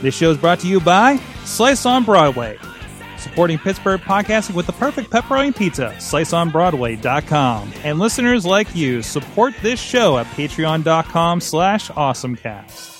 This show is brought to you by Slice on Broadway, supporting Pittsburgh podcasting with the perfect pepperoni pizza, sliceonbroadway.com. And listeners like you, support this show at patreon.com slash awesomecast.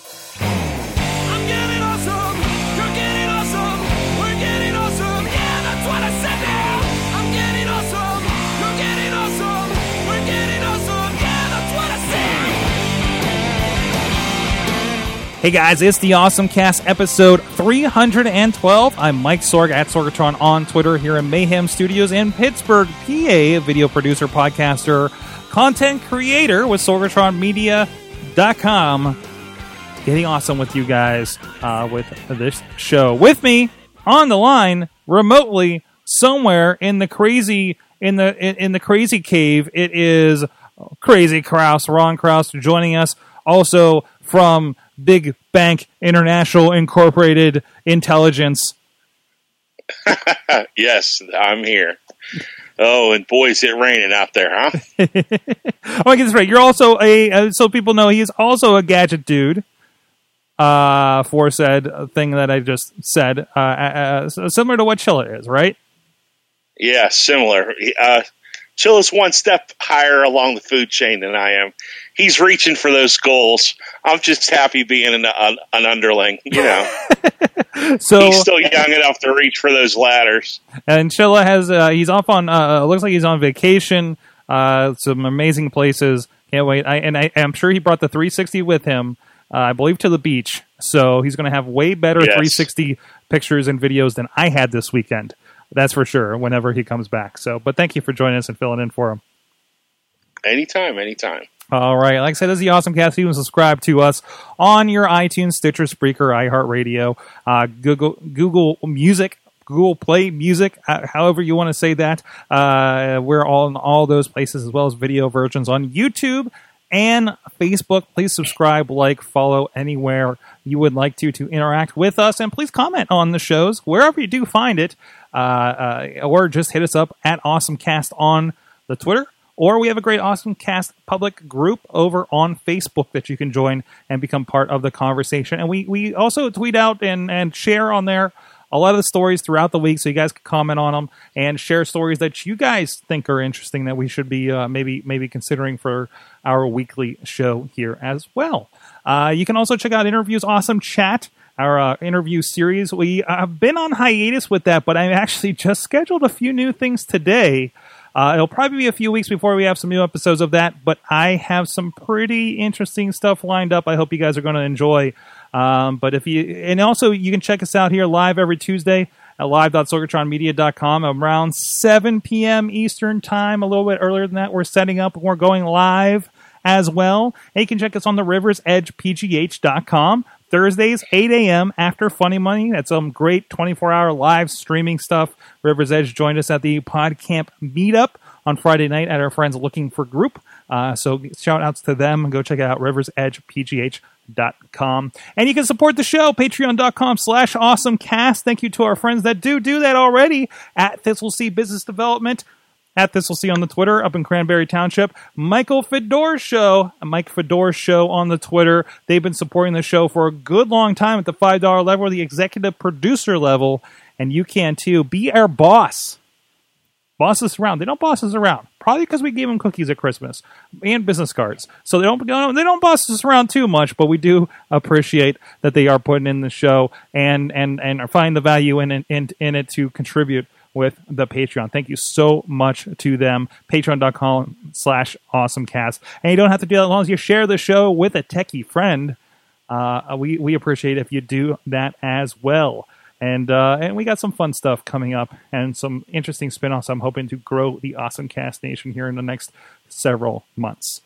Hey guys, it's the Awesome Cast episode 312. I'm Mike Sorg at Sorgatron on Twitter here in Mayhem Studios in Pittsburgh, PA. Video producer, podcaster, content creator with SorgatronMedia.com. Getting awesome with you guys uh, with this show. With me on the line, remotely, somewhere in the crazy in the in, in the crazy cave. It is Crazy Kraus, Ron Kraus, joining us. Also from Big Bank International Incorporated Intelligence. yes, I'm here. Oh, and boy, is it raining out there, huh? oh, I get this right. You're also a uh, so people know he is also a gadget dude. Uh, for said thing that I just said, uh, uh, uh, similar to what Chilla is, right? yeah, similar. Uh, Chilla's one step higher along the food chain than I am. He's reaching for those goals. I'm just happy being an, an, an underling. You know, So he's still young enough to reach for those ladders. and Chilla has uh, he's off on uh, looks like he's on vacation. Uh, some amazing places. Can't wait. I, and I, I'm sure he brought the 360 with him. Uh, I believe to the beach. So he's going to have way better Yes. 360 pictures and videos than I had this weekend. That's for sure. Whenever he comes back. So, but thank you for joining us and filling in for him. Anytime, anytime. All right. Like I said, this is the Awesome Cast. You can subscribe to us on your iTunes, Stitcher, Spreaker, iHeartRadio, uh, Google, Google Music, Google Play Music, uh, however you want to say that. Uh, we're all in all those places as well as video versions on YouTube and Facebook. Please subscribe, like, follow anywhere you would like to to interact with us, and please comment on the shows wherever you do find it, uh, uh, or just hit us up at AwesomeCast on the Twitter. Or we have a great Awesome Cast public group over on Facebook that you can join and become part of the conversation. And we, we also tweet out and, and share on there a lot of the stories throughout the week, so you guys can comment on them and share stories that you guys think are interesting that we should be uh, maybe maybe considering for our weekly show here as well. Uh, you can also check out interviews, awesome chat. Our uh, interview series. We have been on hiatus with that, but I actually just scheduled a few new things today. Uh, it'll probably be a few weeks before we have some new episodes of that, but I have some pretty interesting stuff lined up. I hope you guys are going to enjoy. Um, but if you, and also you can check us out here live every Tuesday at live.sorgatronmedia.com around 7 p.m. Eastern time, a little bit earlier than that. We're setting up and we're going live as well. And you can check us on the Rivers Edge PGH.com. Thursdays, 8 a.m. after Funny Money. That's some great 24 hour live streaming stuff. Rivers Edge joined us at the PodCamp meetup on Friday night at our friends Looking for Group. Uh, so shout outs to them. Go check out, riversedgepgh.com. And you can support the show, patreon.com slash awesomecast. Thank you to our friends that do do that already at Thistle Sea Business Development at this will see on the Twitter up in Cranberry Township. Michael Fedor Show, Mike Fedor Show on the Twitter. They've been supporting the show for a good long time at the five dollar level, or the executive producer level, and you can too. Be our boss. Boss us around. They don't boss us around. Probably because we gave them cookies at Christmas and business cards. So they don't, they don't they don't boss us around too much, but we do appreciate that they are putting in the show and and and are finding the value in in in it to contribute with the Patreon. Thank you so much to them. Patreon.com slash awesomecast. And you don't have to do that as long as you share the show with a techie friend. Uh, we, we appreciate if you do that as well. And uh, and we got some fun stuff coming up and some interesting spin-offs I'm hoping to grow the Awesome Cast Nation here in the next several months.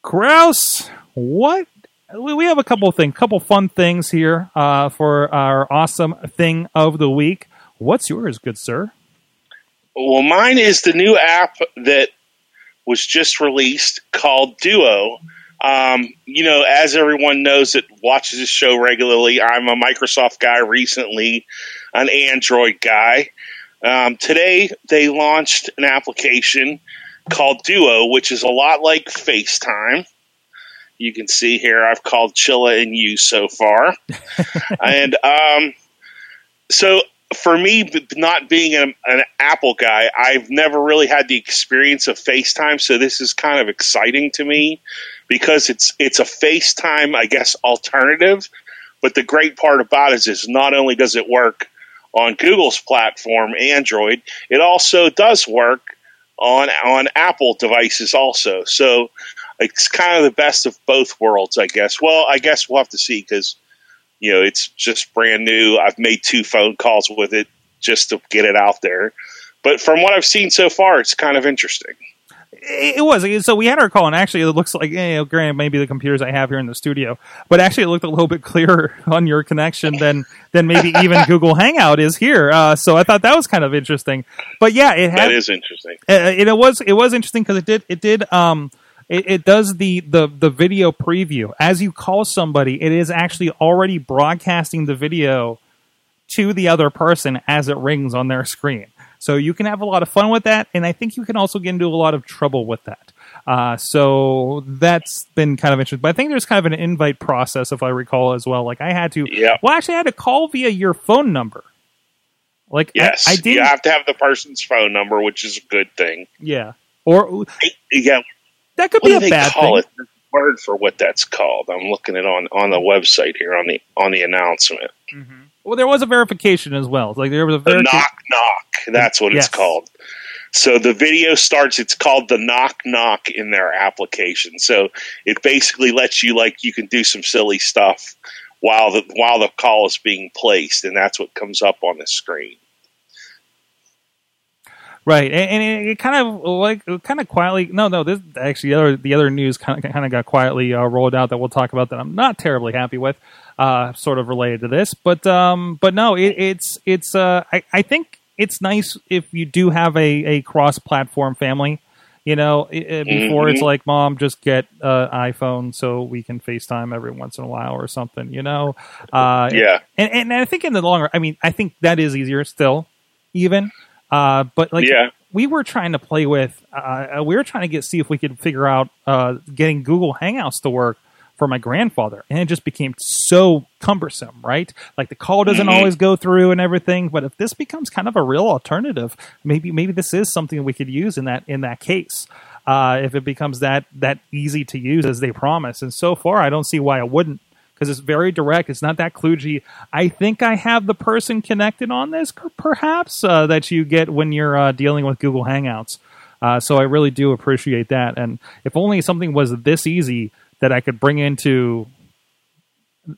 Kraus, what we have a couple of things, couple fun things here uh, for our awesome thing of the week. What's yours, good sir? Well, mine is the new app that was just released called Duo. Um, you know, as everyone knows that watches this show regularly, I'm a Microsoft guy recently, an Android guy. Um, today, they launched an application called Duo, which is a lot like FaceTime. You can see here I've called Chilla and you so far, and um, so for me, not being an, an Apple guy, I've never really had the experience of FaceTime. So this is kind of exciting to me because it's it's a FaceTime, I guess, alternative. But the great part about it is not only does it work on Google's platform, Android, it also does work on on Apple devices also. So it's kind of the best of both worlds, I guess. Well, I guess we'll have to see because you know it's just brand new. I've made two phone calls with it just to get it out there. But from what I've seen so far, it's kind of interesting. It was so we had our call, and actually, it looks like you know, granted, maybe the computers I have here in the studio, but actually, it looked a little bit clearer on your connection than than maybe even Google Hangout is here. Uh, so I thought that was kind of interesting. But yeah, it had That is interesting. uh, it, it was it was interesting because it did it did um it, it does the the the video preview as you call somebody. It is actually already broadcasting the video to the other person as it rings on their screen. So you can have a lot of fun with that, and I think you can also get into a lot of trouble with that. Uh, so that's been kind of interesting. But I think there's kind of an invite process, if I recall as well. Like I had to, Yeah. well, actually, I had to call via your phone number. Like I- Yes, I, did, you have to have the person's phone number, which is a good thing. yeah. Or Yeah, that could what be a they bad call thing. it? There's a word for what that's called. I'm looking it on on the website here on the on the announcement. Mm-hmm. Well, there was a verification as well. Like there was a The knock knock. That's what Yes. it's called. So the video starts. It's called the knock knock in their application. So it basically lets you like you can do some silly stuff while the while the call is being placed, and that's what comes up on the screen. Right, and, and it, it kind of like kind of quietly. No, no. This actually the other the other news kind of kind of got quietly uh, rolled out that we'll talk about that I'm not terribly happy with. Uh, sort of related to this, but um, but no, it, it's it's uh, I, I think it's nice if you do have a, a cross platform family. You know, i- i- before it's Mhm. like, mom, just get uh, iPhone so we can FaceTime every once in a while or something. You know, uh, Yeah, and, and I think in the long run, I mean, I think that is easier still, even. Uh, but like, Yeah. we were trying to play with, uh, we were trying to get see if we could figure out uh, getting Google Hangouts to work for my grandfather, and it just became so cumbersome, right? Like the call doesn't Mhm. always go through and everything. But if this becomes kind of a real alternative, maybe maybe this is something we could use in that in that case. Uh, if it becomes that that easy to use as they promise, and so far I don't see why it wouldn't because it's very direct. It's not that kludgy. I think I have the person connected on this, perhaps uh, that you get when you're uh, dealing with Google Hangouts. Uh, so I really do appreciate that. And if only something was this easy that I could bring into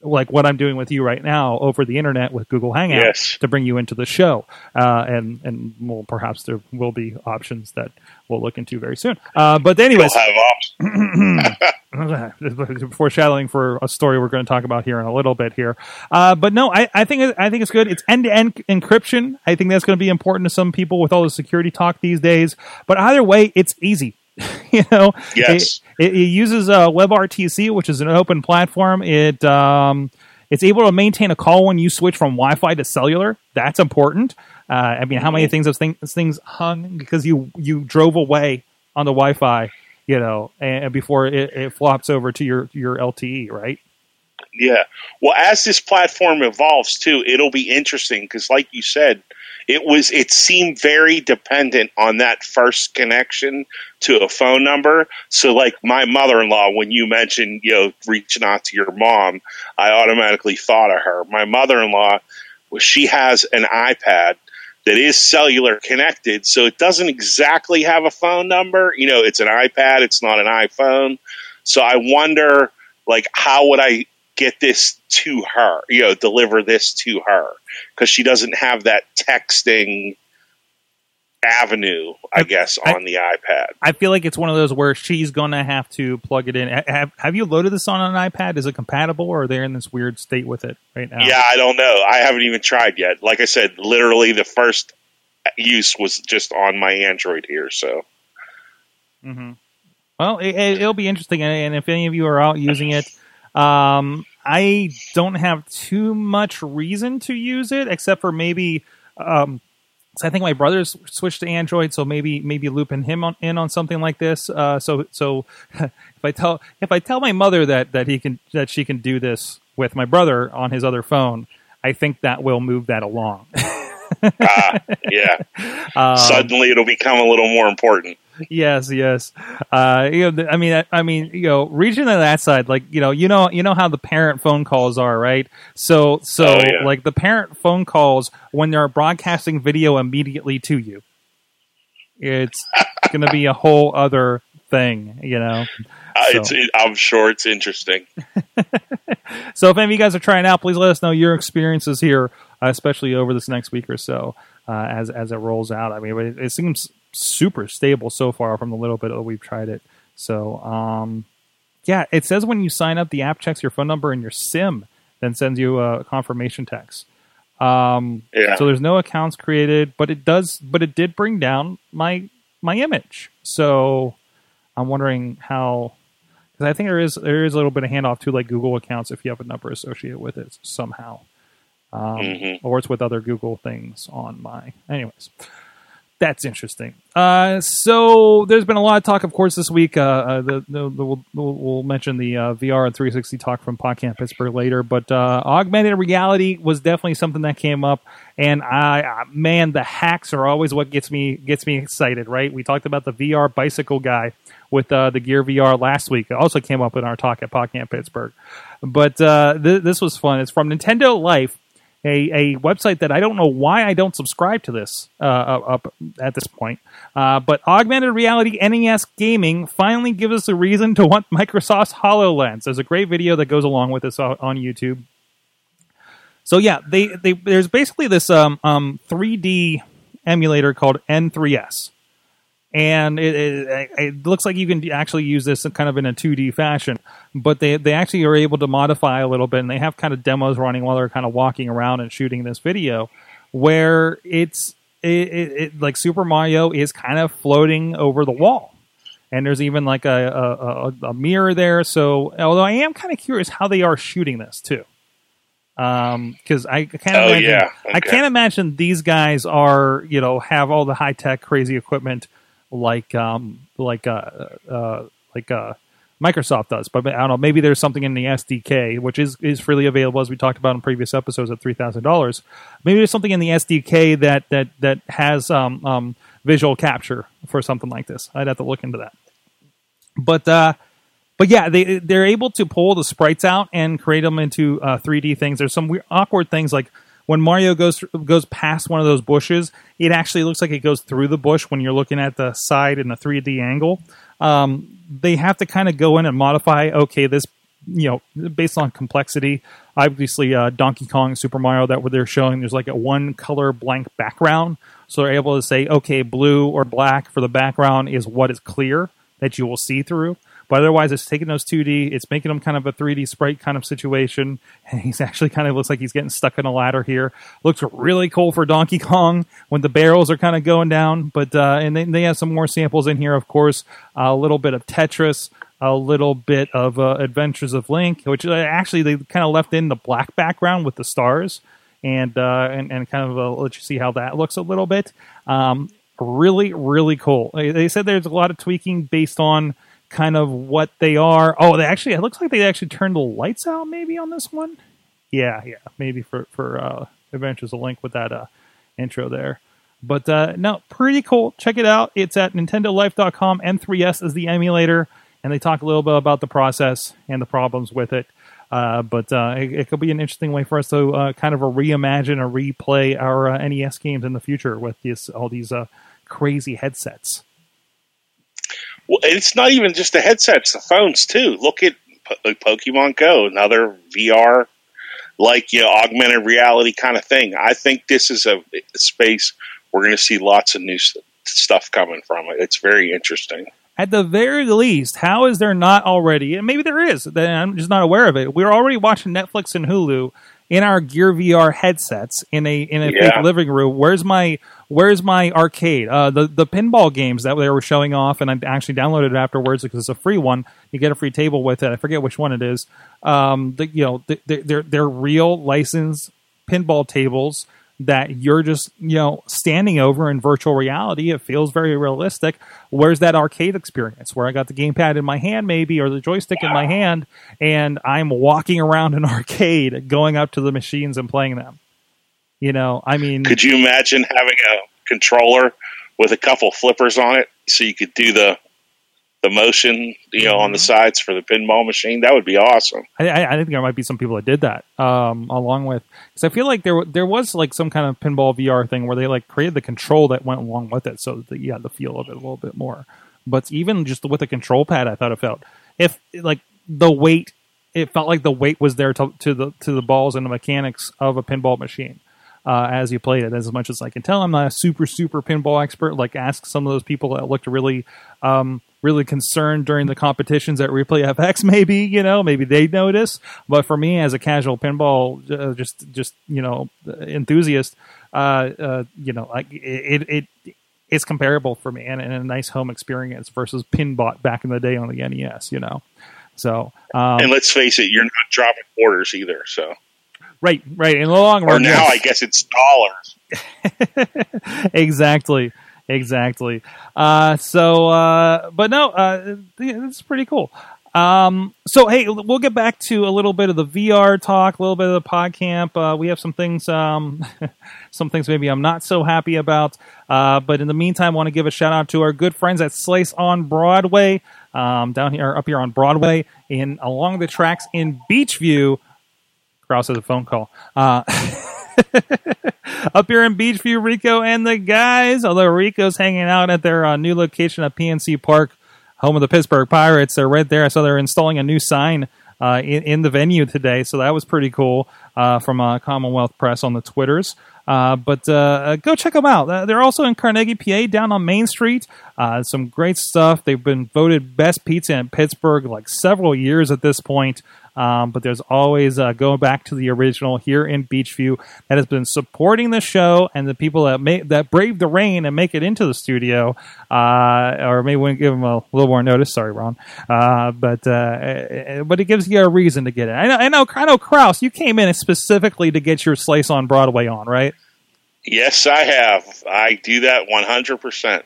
like what I'm doing with you right now over the internet with Google Hangouts Yes. to bring you into the show. Uh, and and well, perhaps there will be options that we'll look into very soon. Uh, but anyways, have options. foreshadowing for a story we're going to talk about here in a little bit here. Uh, but no, I, I think I think it's good. It's end to end encryption. I think that's going to be important to some people with all the security talk these days. But either way, it's easy. you know, Yes. it, it, it uses uh, WebRTC, which is an open platform. It um, it's able to maintain a call when you switch from Wi-Fi to cellular. That's important. Uh, I mean, how many things those things, things hung because you you drove away on the Wi-Fi, you know, and before it, it flops over to your your LTE, right? Yeah. Well, as this platform evolves too, it'll be interesting because, like you said, it was it seemed very dependent on that first connection to a phone number. So, like my mother-in-law, when you mentioned you know reaching out to your mom, I automatically thought of her. My mother-in-law, well, she has an iPad that is cellular connected, so it doesn't exactly have a phone number. You know, it's an iPad, it's not an iPhone. So I wonder, like, how would I get this to her? You know, deliver this to her because she doesn't have that texting avenue, I, I- guess, I- on the iPad. I feel like it's one of those where she's going to have to plug it in. Have, have you loaded this on an iPad? Is it compatible, or are they in this weird state with it right now? Yeah, I don't know. I haven't even tried yet. Like I said, literally the first use was just on my Android here. So hmm Well, it, it'll be interesting, and if any of you are out using it, um, I don't have too much reason to use it, except for maybe um, So I think my brother's switched to Android, so maybe maybe looping him on, in on something like this. Uh, so so if I tell if I tell my mother that that he can that she can do this with my brother on his other phone, I think that will move that along. Ah, yeah. Um, Suddenly, it'll become a little more important. Yes, yes. Uh, you know, I mean, I, I mean, you know, reaching to that side, like you know, you know, you know how the parent phone calls are, right? So, so Oh, yeah. like the parent phone calls when they're broadcasting video immediately to you, it's going to be a whole other thing, you know. Uh, So- it's, it, I'm sure it's interesting. So if any of you guys are trying out, please let us know your experiences here, uh, especially over this next week or so uh, as as it rolls out. I mean, it, it seems super stable so far from the little bit that we've tried it. So um, yeah, it says when you sign up, the app checks your phone number and your SIM, then sends you a confirmation text. Um, Yeah. So there's no accounts created, but it does. But it did bring down my my image. So I'm wondering how because I think there is there is a little bit of handoff to like Google accounts if you have a number associated with it somehow, um, Mhm. or it's with other Google things on my. Anyways, that's interesting. Uh, so there's been a lot of talk, of course, this week. Uh, uh, the, the, the we'll, we'll mention the uh, VR and 360 talk from PodCamp Pittsburgh later, but uh, augmented reality was definitely something that came up, and I, man, the hacks are always what gets me gets me excited. Right? We talked about the VR bicycle guy with uh, the Gear VR last week. It also came up in our talk at PodCamp Pittsburgh, but th- this was fun. It's from Nintendo Life a, a website that I don't know why I don't subscribe to this uh, up at this point. Uh, but augmented reality NES gaming finally gives us a reason to want Microsoft's HoloLens. There's a great video that goes along with this on, YouTube. So yeah, they, they there's basically this um, um, 3D emulator called N3S, and it, it, it looks like you can actually use this kind of in a 2D fashion. But they they actually are able to modify a little bit, and they have kind of demos running while they're kind of walking around and shooting this video, where it's it, like Super Mario is kind of floating over the wall. And there's even like a, a, a, a mirror there. So, although I am kind of curious how they are shooting this too, um, because I can't Oh, imagine, yeah. I can't imagine these guys are you know have all the high tech crazy equipment like um like uh uh like uh Microsoft does, but I don't know. Maybe there's something in the SDK, which is is freely available, as we talked about in previous episodes at three thousand dollars. Maybe there's something in the SDK that that that has um, um, visual capture for something like this. I'd have to look into that. But uh, but yeah, they they're able to pull the sprites out and create them into uh, 3D things. There's some weird, awkward things like when Mario goes goes past one of those bushes, it actually looks like it goes through the bush when you're looking at the side in the 3D angle. Um, they have to kind of go in and modify. Okay, this you know based on complexity. Obviously, uh, Donkey Kong, Super Mario that they're showing, there's like a one color blank background, so they're able to say, okay, blue or black for the background is what is clear that you will see through. But otherwise, it's taking those 2D, it's making them kind of a 3D sprite kind of situation. And he's actually kind of looks like he's getting stuck in a ladder here. Looks really cool for Donkey Kong when the barrels are kind of going down. But uh, and they, they have some more samples in here, of course. a little bit of Tetris, a little bit of uh, Adventures of Link, which uh, actually they kind of left in the black background with the stars. And, uh, and and kind of uh, let you see how that looks a little bit. Um, really, really cool. They, they said there's a lot of tweaking based on kind of what they are. Oh, they actually it looks like they actually turned the lights out maybe on this one. Yeah, yeah, maybe for for uh, Adventures of Link with that uh, intro there. But uh, no, pretty cool. Check it out. It's at NintendoLife.com. N3S is the emulator, and they talk a little bit about the process and the problems with it. Uh, but uh, it, it could be an interesting way for us to uh, kind of a reimagine or replay our uh, NES games in the future with this all these uh, crazy headsets. Well, it's not even just the headsets, the phones too. Look at like Pokemon Go, another VR, like you know, augmented reality kind of thing. I think this is a, space we're going to see lots of new stuff coming from it. It's very interesting. At the very least, how is there not already? And maybe there is. I'm just not aware of it. We're already watching Netflix and Hulu in our Gear VR headsets in a in a Yeah. fake living room. Where's my Where's my arcade? Uh, the the pinball games that they were showing off, and I actually downloaded it afterwards because it's a free one. You get a free table with it. I forget which one it is. Um, the, you know, the, they're they're real licensed pinball tables that you're just you know standing over in virtual reality. It feels very realistic. Where's that arcade experience where I got the gamepad in my hand, maybe, or the joystick in my hand, and I'm walking around an arcade, going up to the machines and playing them? You know, I mean, Could you imagine having a controller with a couple flippers on it so you could do the the motion, you know, on the Mm-hmm. sides for the pinball machine? That would be awesome. I, I I think there might be some people that did that, um, along with because I feel like there there was like some kind of pinball VR thing where they like created the control that went along with it, so that you had the feel of it a little bit more. But even just with the control pad, I thought it felt if like the weight, it felt like the weight was there to, to the to the balls and the mechanics of a pinball machine. Uh, as you played it, as much as I can tell, I'm not a super super pinball expert. Like, ask some of those people that looked really um, really concerned during the competitions at Replay FX. Maybe you know, maybe they notice. But for me, as a casual pinball, uh, just just you know, enthusiast, uh, uh, you know, like it it. it's comparable for me and, and a nice home experience versus Pinbot back in the day on the NES, you know. So, um, and let's face it, you're not dropping quarters either. So, right, right. In the long run. or now yes. I guess it's dollars. exactly exactly. Uh so uh but no uh it's pretty cool. Um so hey we'll get back to a little bit of the vr talk a little bit of the podcamp uh we have some things um some things maybe i'm not so happy about. Uh but in the meantime I want to give a shout out to our good friends at slice on broadway um down here up here on broadway in along the tracks in Beechview. Kraus has a phone call. Uh, up here in Beechview, Rico and the guys. Although Rico's hanging out at their uh, new location at PNC Park, home of the Pittsburgh Pirates. They're right there. I saw they're installing a new sign uh, in, in the venue today, so that was pretty cool uh, from uh, Commonwealth Press on the Twitters. Uh, but uh, go check them out. They're also in Carnegie, PA, down on Main Street. Some great stuff. They've been voted best pizza in Pittsburgh like several years at this point. Um, but there's always uh, going back to the original here in Beechview that has been supporting the show and the people that make that brave the rain and make it into the studio. Uh, or maybe we give them a little more notice. Sorry, Ron. Uh, but uh, but it gives you a reason to get it. I know. I know. I know. Kraus, you came in specifically to get your slice on Broadway on, right? Yes, I have. I do that 100%.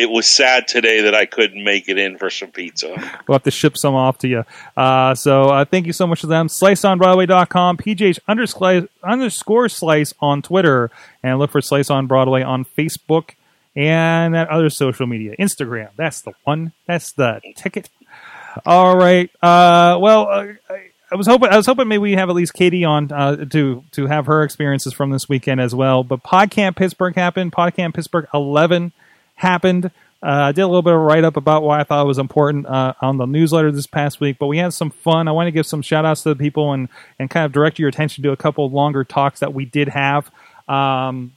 It was sad today that I couldn't make it in for some pizza. We'll have to ship some off to you. Uh, so uh, thank you so much to them. SliceOnBroadway.com, PGH underscore, underscore Slice on Twitter, and look for Slice on Broadway on Facebook and that other social media. Instagram, that's the one. That's the ticket. All right. Uh, well, uh, I, I was hoping I was hoping maybe we have at least Katie on uh, to to have her experiences from this weekend as well. But PodCamp Pittsburgh happened. PodCamp Pittsburgh 11 happened. Uh, I did a little bit of write up about why I thought it was important uh, on the newsletter this past week, but we had some fun. I want to give some shout outs to the people and, and kind of direct your attention to a couple longer talks that we did have. Um,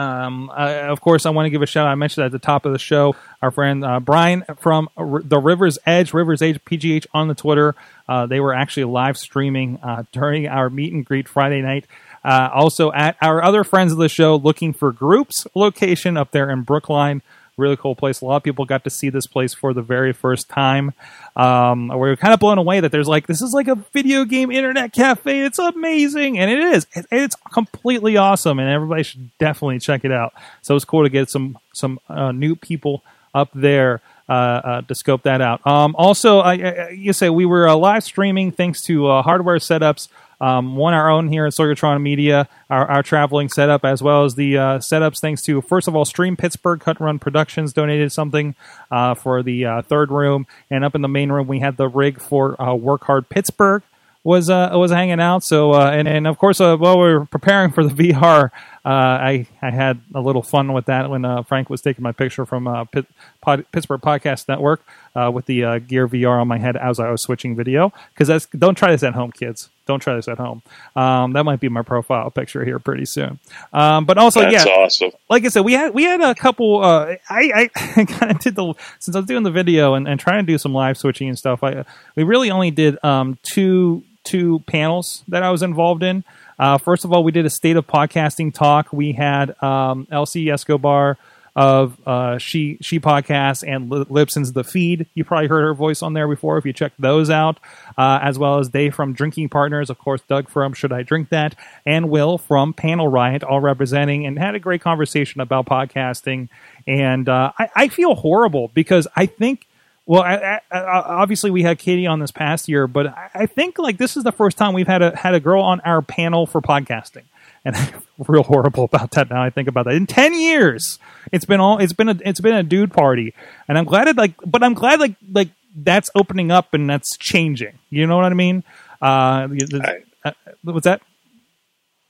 um, of course, I want to give a shout out. I mentioned at the top of the show, our friend uh, Brian from R- the Rivers Edge, Rivers Edge PGH on the Twitter. Uh, they were actually live streaming uh, during our meet and greet Friday night. Uh, also, at our other friends of the show, looking for groups location up there in Brookline. Really cool place. A lot of people got to see this place for the very first time. Um, we were kind of blown away that there's like this is like a video game internet cafe. It's amazing, and it is. It- It's completely awesome, and everybody should definitely check it out. So it's cool to get some some uh, new people up there uh, uh, to scope that out. Um, also, you say we were uh, live streaming thanks to uh, hardware setups. Um, one our own here at Sorgatron Media, our, our traveling setup, as well as the uh, setups. Thanks to first of all, Stream Pittsburgh Cut Run Productions donated something uh, for the uh, third room, and up in the main room we had the rig for uh, Work Hard Pittsburgh was uh, was hanging out. So uh, and and of course uh, while we were preparing for the VR, uh, I I had a little fun with that when Frank was taking my picture from Pitt, Pod, Pittsburgh Podcast Network uh, with the uh, Gear VR on my head as I was switching video. Because that's don't try this at home, kids. Don't try this at home. Um, that might be my profile picture here pretty soon. Um, but also, That's yeah, awesome. like I said, we had we had a couple. Uh, I I kind of did the since I was doing the video and, and trying to do some live switching and stuff. I we really only did um, two two panels that I was involved in. Uh, first of all, we did a state of podcasting talk. We had um, Elsie Escobar, of uh, she she podcasts and Li- Libsyn's the feed. You probably heard her voice on there before if you check those out, uh, as well as Dave from Drinking Partners, of course, Doug from Should I Drink That, and Will from Panel Riot, all representing and had a great conversation about podcasting. And uh, I, I feel horrible because I think. Well, I, I, obviously we had Katie on this past year, but I, think like this is the first time we've had a had a girl on our panel for podcasting, and I feel real horrible about that now. I think about that. In ten years, it's been all it's been a it's been a dude party, and I'm glad it like, but I'm glad like like that's opening up and that's changing. You know what I mean? Uh, the- uh, what's that?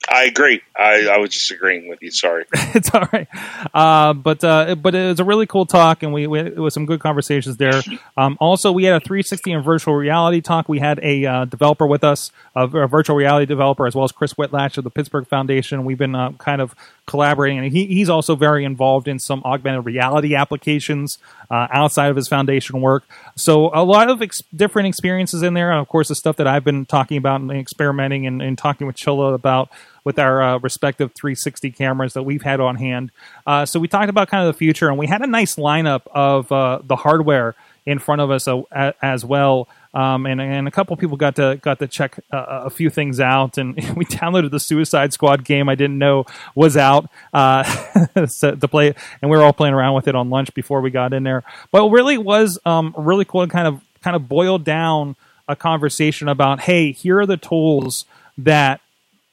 I agree. I, I was just agreeing with you. Sorry. it's all right. Uh, but uh, but it was a really cool talk, and we, we it was some good conversations there. Um, also, we had a 360 and virtual reality talk. We had a uh, developer with us, a, a virtual reality developer, as well as Chris Whitlatch of the Pittsburgh Foundation. We've been uh, kind of collaborating, and he, he's also very involved in some augmented reality applications uh, outside of his foundation work. So a lot of ex- different experiences in there, and of course, the stuff that I've been talking about and experimenting and, and talking with Chilla about with our uh, respective 360 cameras that we've had on hand. Uh, so we talked about kind of the future, and we had a nice lineup of uh, the hardware in front of us uh, as well. Um, and, and a couple people got to got to check uh, a few things out, and we downloaded the Suicide Squad game. I didn't know was out uh, to play, and we were all playing around with it on lunch before we got in there. But it really was um, really cool and kind of kind of boiled down a conversation about, hey, here are the tools that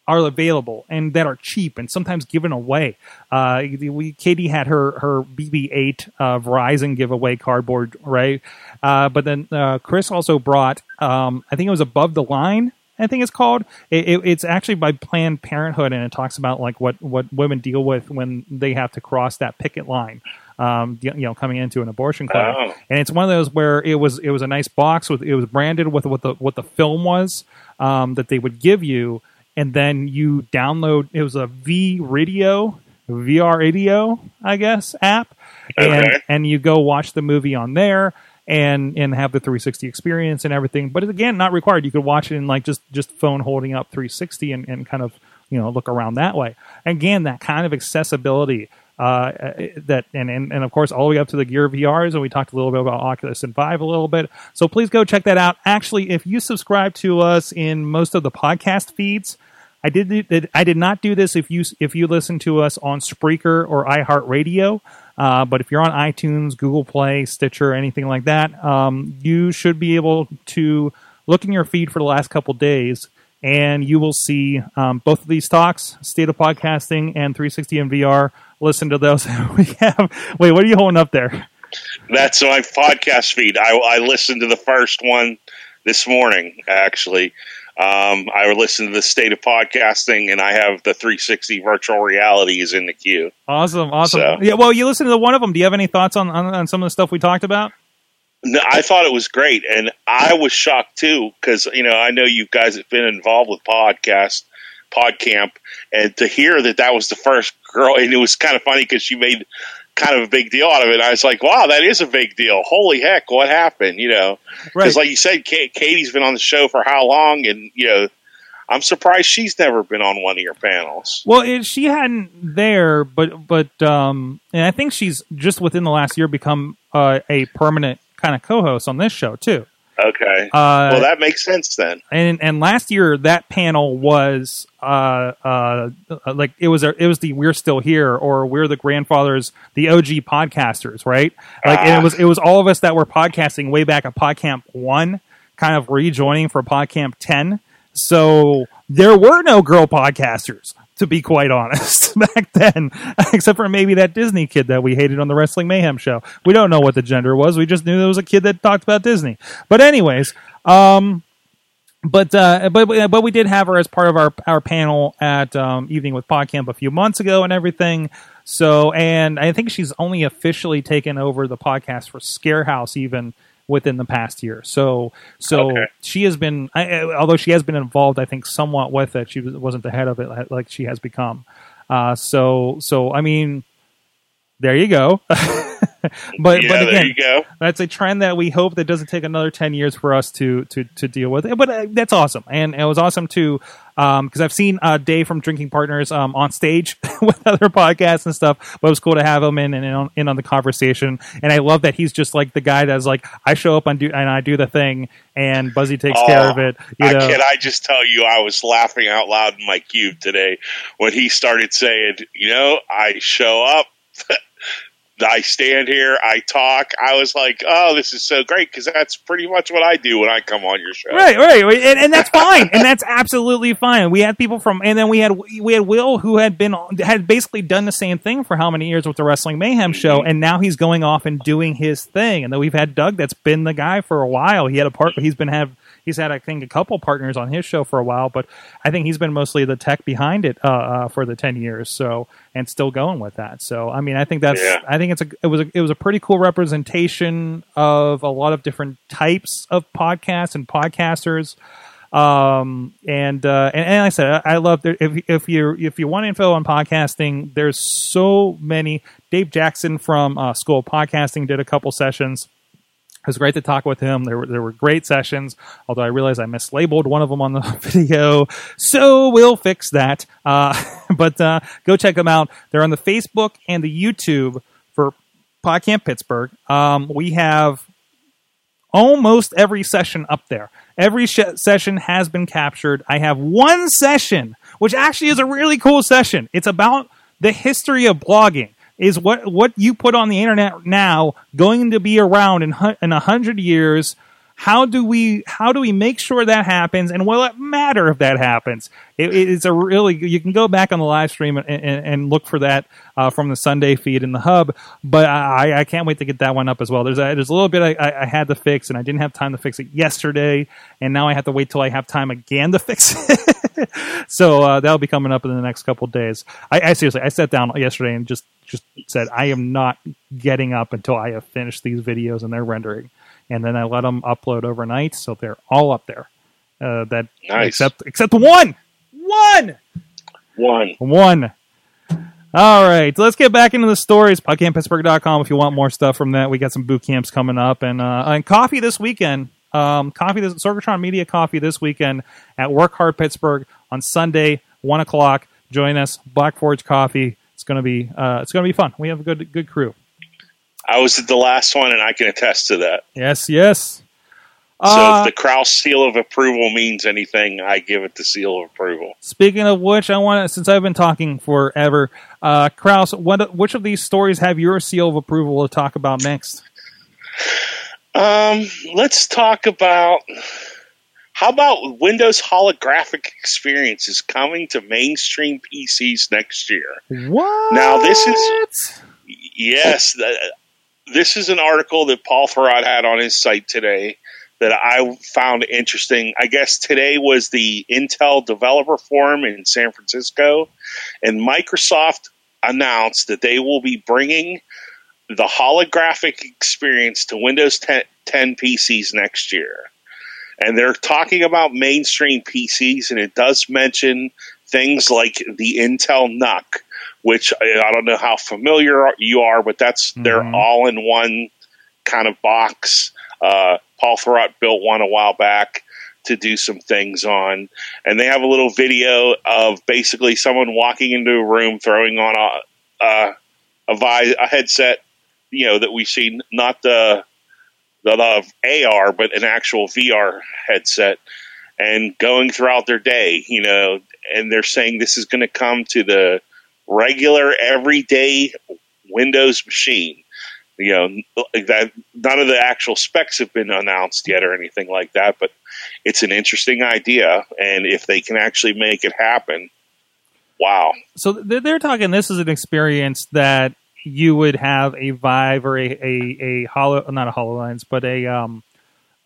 are available and that are cheap and sometimes given away. Uh, we, Katie had her her BB-8 uh, Verizon giveaway cardboard, right? Uh, but then uh, Chris also brought, um, I think it was above the line. I think it's called. It, it, it's actually by Planned Parenthood, and it talks about like what what women deal with when they have to cross that picket line. Um, you know, coming into an abortion clinic, Oh. and it's one of those where it was it was a nice box with it was branded with what the what the film was um, that they would give you, and then you download. It was a V Radio, VR Radio, I guess app, and Okay. and you go watch the movie on there. And, and have the 360 experience and everything, but again, not required. You could watch it in like just just phone holding up 360 and, and kind of you know look around that way. Again, that kind of accessibility uh, that and, and and of course all the way up to the Gear VRs, and we talked a little bit about Oculus and Vive a little bit. So please go check that out. Actually, if you subscribe to us in most of the podcast feeds, I did I did not do this if you if you listen to us on Spreaker or iHeartRadio. Uh, but if you're on iTunes, Google Play, Stitcher, anything like that, um, you should be able to look in your feed for the last couple days, and you will see um, both of these talks: State of Podcasting and 360 and VR. Listen to those. we have. Wait, what are you holding up there? That's my podcast feed. I, I listened to the first one this morning, actually. Um, I listen to the state of podcasting, and I have the 360 virtual realities in the queue. Awesome, awesome. So- Yeah, well, you listened to one of them. Do you have any thoughts on, on, on some of the stuff we talked about? No, I thought it was great, and I was shocked too because you know I know you guys have been involved with podcast, PodCamp, and to hear that that was the first girl, and it was kind of funny because she made kind of a big deal out of it. I was like, wow, that is a big deal. Holy heck, what happened? You know, because like you said, Kate, Katie's been on the show for how long, and you know, I'm surprised she's never been on one of your panels. Well, it, she hadn't there, but but um, and I think she's just within the last year become uh, a permanent kind of co-host on this show too. Okay, Uh, well that makes sense then. and and last year that panel was uh uh like it was a, it was the we're still here or we're the grandfathers the OG podcasters right? Like and it was it was all of us that were podcasting way back at PodCamp one kind of rejoining for PodCamp ten. So there were no girl podcasters to be quite honest back then except for maybe that Disney kid that we hated on the Wrestling Mayhem show. We don't know what the gender was. We just knew there was a kid that talked about Disney. But anyways um but uh, but but we did have her as part of our our panel at um, Evening with PodCamp a few months ago and everything. So and I think she's only officially taken over the podcast for Scarehouse even within the past year. So so Okay. she has been I, although she has been involved I think somewhat with it. She was- wasn't the head of it like- like she has become. Uh, so so I mean There you go. but yeah, but there again, you go. that's a trend that we hope that doesn't take another 10 years for us to to to deal with but uh, that's awesome and it was awesome too because I've seen uh, Dave from Drinking Partners um, on stage with other podcasts and stuff. But it was cool to have him in and in on, in on the conversation. And I love that he's just like the guy that's like, I show up and do and I do the thing, and Buzzy takes care of it. You know, can I just tell you, I was laughing out loud in my cube today when he started saying, "You know, I show up, I stand here, I talk." I was like, "Oh, this is so great!" Because that's pretty much what I do when I come on your show. Right, right, and, and that's fine, and that's absolutely fine. We had people from, and then we had we had Will who had been had basically done the same thing for how many years with the Wrestling Mayhem show, mm-hmm. and now he's going off and doing his thing. And then we've had Doug that's been the guy for a while. He had a part. He's been have he's had I think a couple partners on his show for a while, but I think he's been mostly the tech behind it uh, uh, for the ten years. So and still going with that. So I mean, I think that's Yeah. I think it's a it was a, it was a pretty cool representation of a lot of different types of podcasts and podcasters. Um and uh and, and like I said I, I love that if if you if you want info on podcasting, there's so many. Dave Jackson from uh, School of Podcasting did a couple sessions. It was great to talk with him. There were there were great sessions. Although I realized I mislabeled one of them on the video, so we'll fix that. Uh, but uh, go check them out. They're on the Facebook and the YouTube for PodCamp Pittsburgh. Um, we have almost every session up there. Every sh- session has been captured. I have one session, which actually is a really cool session. It's about the history of blogging. Is what what you put on the internet now going to be around in in a hundred years? How do we how do we make sure that happens? And will it matter if that happens? It, it's a really you can go back on the live stream and, and, and look for that uh, from the Sunday feed in the hub. But I, I can't wait to get that one up as well. There's a, there's a little bit I, I- I had to fix and I didn't have time to fix it yesterday, and now I have to wait till I have time again to fix it. so uh, that'll be coming up in the next couple days. I, I seriously I sat down yesterday and just just said I am not getting up until I have finished these videos and they're rendering, and then I let them upload overnight, so they're all up there. Uh, that Nice. except except one, one. One. One. All right, let's get back into the stories. PodcampPittsburgh.com if you want more stuff from that. We got some boot camps coming up and uh, and coffee this weekend. Um, coffee this Sorgatron Media Coffee this weekend at Work Hard Pittsburgh on Sunday, one o'clock. Join us, Black Forge Coffee. It's gonna be uh, it's gonna be fun. We have a good good crew. I was at the last one, and I can attest to that. Yes, yes. So Uh, if the Kraus seal of approval means anything, I give it the seal of approval. Speaking of which, I want to since I've been talking forever, uh, Kraus, what which of these stories have your seal of approval to talk about next? Um, let's talk about how about Windows holographic experiences coming to mainstream PCs next year. What? Now, this is- Yes, th- this is an article that Paul Thurrott had on his site today that I found interesting. I guess today was the Intel Developer Forum in San Francisco, and Microsoft announced that they will be bringing the holographic experience to Windows 10, 10 PCs next year. And they're talking about mainstream PCs, and it does mention things like the Intel NUC, which I don't know how familiar you are, but that's their Mhm. all in one kind of box. Uh, Paul Thurrott built one a while back to do some things on. And they have a little video of basically someone walking into a room, throwing on a, a, a, vi- a headset, you know, that we've seen, not the, the AR, but an actual VR headset, and going throughout their day, you know, and they're saying this is going to come to the regular, everyday Windows machine. You know, that none of the actual specs have been announced yet or anything like that, but it's an interesting idea, and if they can actually make it happen, wow. So they're talking. This is an experience that you would have a Vive or a a, a hollow, not a Hololens, but a um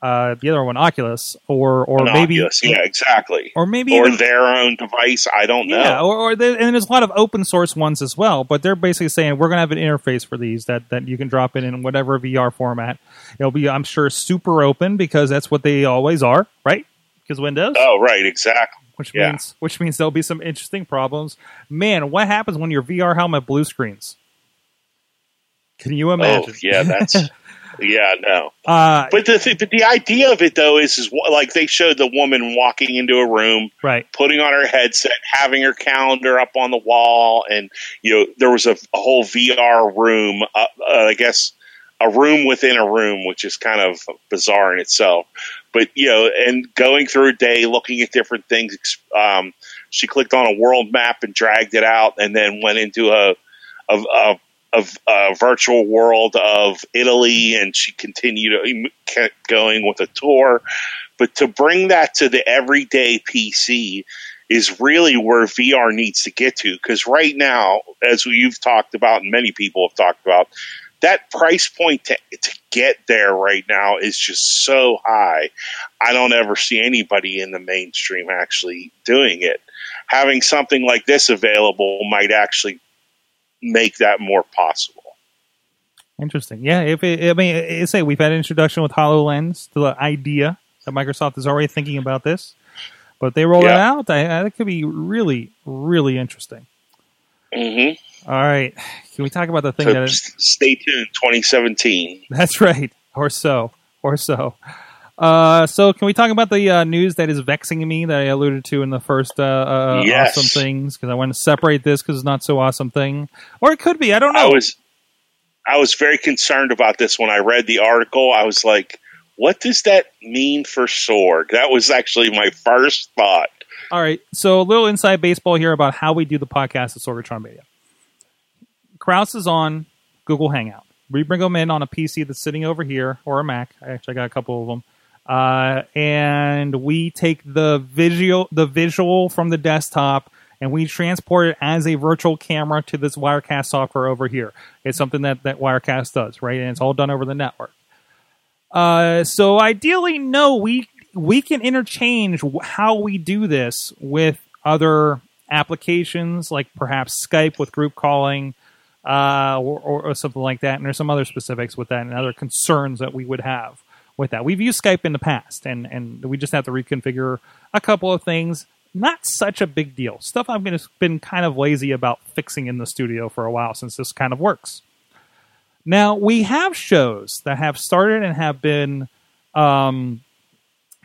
uh the other one, Oculus, or or An maybe Oculus, yeah, exactly, or maybe or even- their own device. I don't know. Yeah, or, or there, and there's a lot of open source ones as well. But they're basically saying we're going to have an interface for these that, that you can drop it in whatever VR format. It'll be, I'm sure, super open because that's what they always are, right? Because Windows, Oh, right, exactly. which yeah. means which means there'll be some interesting problems. Man, what happens when your VR helmet blue screens? Can you Oh, imagine? yeah, that's yeah, no. uh, But the th- but the idea of it though is is like they showed the woman walking into a room, right. putting on her headset, having her calendar up on the wall, and you know there was a, a whole VR room. Uh, uh, I guess a room within a room, which is kind of bizarre in itself. But you know, and going through a day, looking at different things. Um, she clicked on a world map and dragged it out, and then went into a a, a, a, a uh, virtual world of Italy, and she continued um, kept going with a tour. But to bring that to the everyday PC is really where VR needs to get to. Because right now, as you've talked about, and many people have talked about, that price point to, to get there right now is just so high. I don't ever see anybody in the mainstream actually doing it. Having something like this available might actually make that more possible. Interesting. Yeah. If it, I mean, it, say we've had an introduction with Hololens to the idea that Microsoft is already thinking about this, but they roll it out, I, I, that could be really, really interesting. hmm All right. Can we talk about the thing So that is, stay tuned, 2017. That's right, or so, or so. Uh, so, can we talk about the uh, news that is vexing me that I alluded to in the first uh, uh, Yes. awesome things? Because I want to separate this because it's not so awesome thing, or it could be. I don't I know. was I was very concerned about this when I read the article. I was like, what does that mean for Sorg? That was actually my first thought. All right. So, a little inside baseball here about how we do the podcast at Sorgatron Media. Kraus is on Google Hangout. We bring them in on a PC that's sitting over here or a Mac. I actually got a couple of them. Uh, and we take the visual, the visual from the desktop, and we transport it as a virtual camera to this Wirecast software over here. It's something that that Wirecast does, right? And it's all done over the network. Uh, so ideally, no, we we can interchange how we do this with other applications, like perhaps Skype with group calling, uh, or, or, or something like that. And there's some other specifics with that, and other concerns that we would have with that. We've used Skype in the past, and and we just have to reconfigure a couple of things. Not such a big deal. Stuff I've been been kind of lazy about fixing in the studio for a while since this kind of works. Now we have shows that have started and have been um,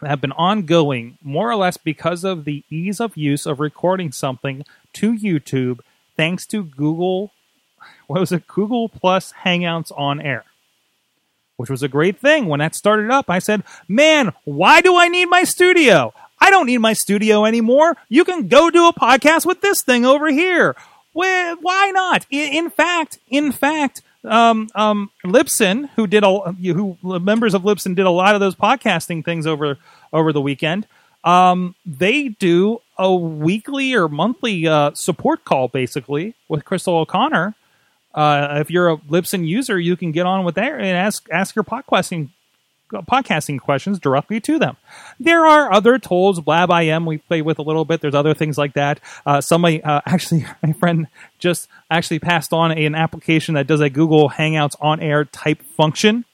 have been ongoing more or less because of the ease of use of recording something to YouTube, thanks to Google. What was it? Google Plus Hangouts on Air, which was a great thing when that started up. I said, "Man, why do I need my studio? I don't need my studio anymore. You can go do a podcast with this thing over here. Why not? In, fact, in fact, um, um, Libsyn, who did a, who members of Libsyn did a lot of those podcasting things over over the weekend. Um, they do a weekly or monthly uh, support call, basically, with Crystal O'Connor. Uh, if you're a Libsyn user, you can get on with there and ask ask your podcasting podcasting questions directly to them. There are other tools, Blab IM we play with a little bit. There's other things like that. Uh, somebody, uh, actually, my friend just actually passed on an application that does a Google Hangouts on air type function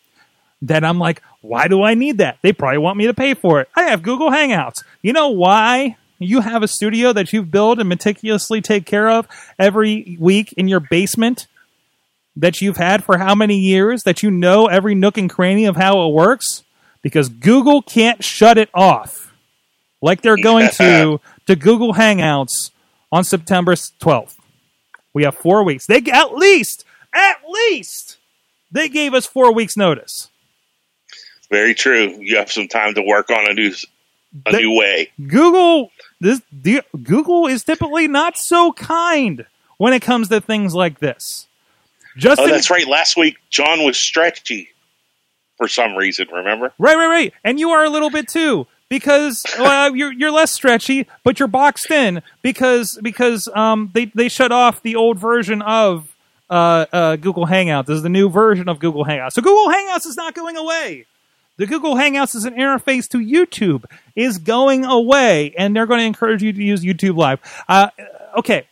that I'm like, why do I need that? They probably want me to pay for it. I have Google Hangouts. You know why? You have a studio that you've built and meticulously take care of every week in your basement that you've had for how many years that you know every nook and cranny of how it works because Google can't shut it off like they're going to to Google Hangouts on September 12th. We have 4 weeks. They at least at least they gave us 4 weeks notice. Very true. You have some time to work on a new a They- new way. Google this the, Google is typically not so kind when it comes to things like this. Just Oh, that's right. Last week, John was stretchy for some reason. Remember? Right, right, right. And you are a little bit too because well, you're you're less stretchy, but you're boxed in because because um they they shut off the old version of uh, uh Google Hangouts. This is the new version of Google Hangouts. So Google Hangouts is not going away. The Google Hangouts as an interface to YouTube is going away, and they're going to encourage you to use YouTube Live. Uh, okay,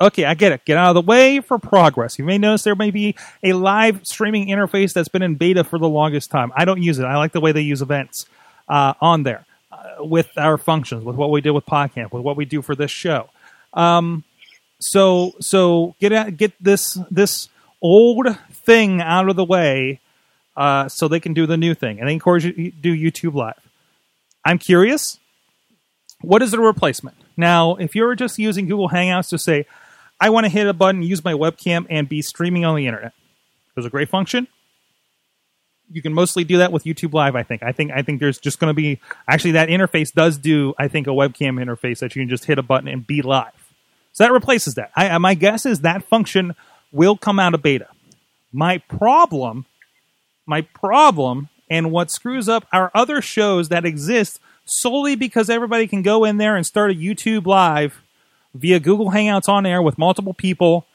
Okay, I get it. Get out of the way for progress. You may notice there may be a live streaming interface that's been in beta for the longest time. I don't use it. I like the way they use events uh, on there uh, with our functions, with what we did with Podcamp, with what we do for this show. Um, So so get get this this old thing out of the way, uh, so they can do the new thing, and they encourage you do YouTube Live. I'm curious, what is the replacement now? If you're just using Google Hangouts to say, I want to hit a button, use my webcam, and be streaming on the internet, there's a great function. You can mostly do that with YouTube Live. I think. I think. I think there's just going to be actually that interface does do. I think a webcam interface that you can just hit a button and be live. So that replaces that. I, my guess is that function will come out of beta. My problem, my problem, and what screws up our other shows that exist solely because everybody can go in there and start a YouTube live via Google Hangouts on air with multiple people.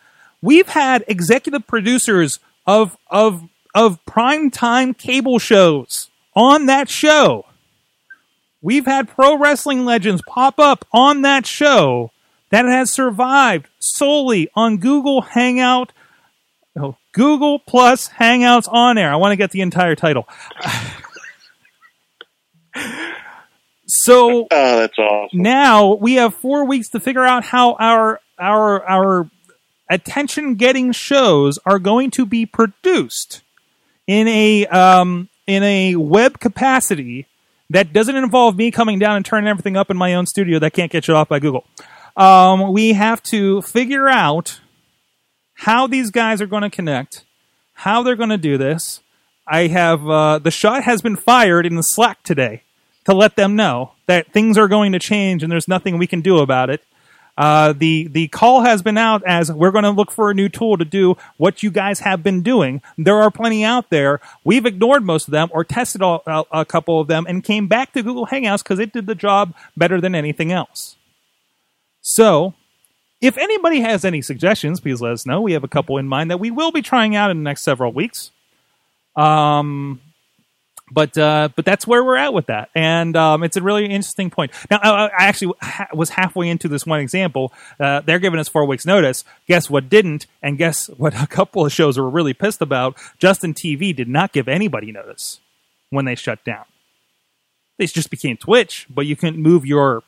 We've had executive producers of of of primetime cable shows on that show. We've had pro wrestling legends pop up on that show that has survived solely on Google Hangout, no, Google Plus Hangouts on air. I want to get the entire title. so Oh, that's awesome. now we have four weeks to figure out how our our our attention getting shows are going to be produced in a um, in a web capacity that doesn't involve me coming down and turning everything up in my own studio that can't get shut off by Google. Um, we have to figure out how these guys are going to connect, how they're going to do this. I have uh, the shot has been fired in the Slack today to let them know that things are going to change and there's nothing we can do about it. Uh, the the call has been out as we're going to look for a new tool to do what you guys have been doing. There are plenty out there. We've ignored most of them or tested all, a, a couple of them and came back to Google Hangouts because it did the job better than anything else. So, if anybody has any suggestions, please let us know. We have a couple in mind that we will be trying out in the next several weeks. Um, but uh, but that's where we're at with that, and um, it's a really interesting point. Now, I, I actually ha- was halfway into this one example. Uh, they're giving us four weeks' notice. Guess what didn't, and guess what? A couple of shows were really pissed about. Justin TV did not give anybody notice when they shut down. They just became Twitch, but you couldn't move your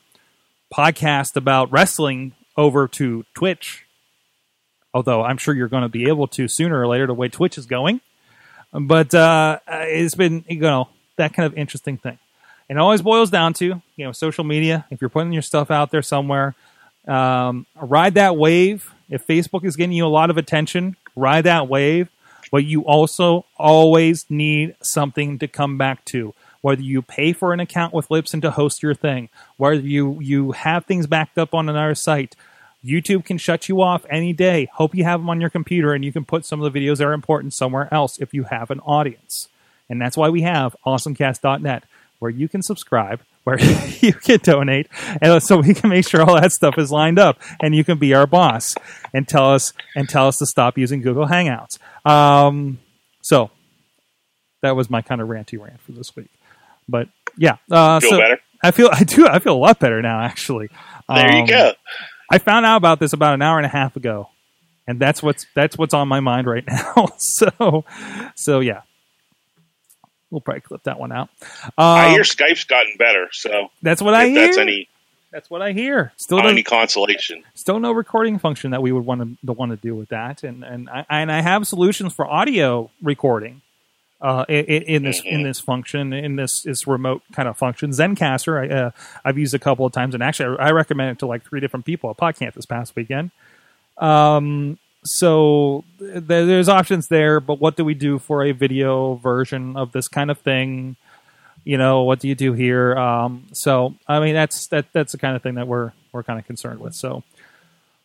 podcast about wrestling over to Twitch. Although I'm sure you're going to be able to sooner or later the way Twitch is going. But uh, it's been you know that kind of interesting thing. And it always boils down to you know social media. If you're putting your stuff out there somewhere, um, ride that wave. If Facebook is getting you a lot of attention, ride that wave. But you also always need something to come back to. Whether you pay for an account with Libsyn to host your thing, whether you you have things backed up on another site, YouTube can shut you off any day. Hope you have them on your computer and you can put some of the videos that are important somewhere else if you have an audience. And that's why we have awesomecast.net where you can subscribe, where you can donate, and so we can make sure all that stuff is lined up and you can be our boss and tell us and tell us to stop using Google Hangouts. Um, so that was my kind of ranty rant for this week. But yeah, uh, Feel so better? I feel I do I feel a lot better now actually. There you Um, go. I found out about this about an hour and a half ago, and that's what's that's what's on my mind right now. so, so yeah, we'll probably clip that one out. I Um, hear Skype's gotten better, so that's what I hear. that's any that's what I hear. Still, no, any consolation. still no recording function that we would want to, to want to do with that, and and I and I have solutions for audio recording. Uh, in, in this in this function in this this remote kind of function Zencastr I, uh, I've used a couple of times and actually I, I recommend it to like three different people at PodCamp this past weekend. Um, so th- there's options there, but what do we do for a video version of this kind of thing? You know, what do you do here? Um, so I mean, that's that that's the kind of thing that we're we're kind of concerned with. So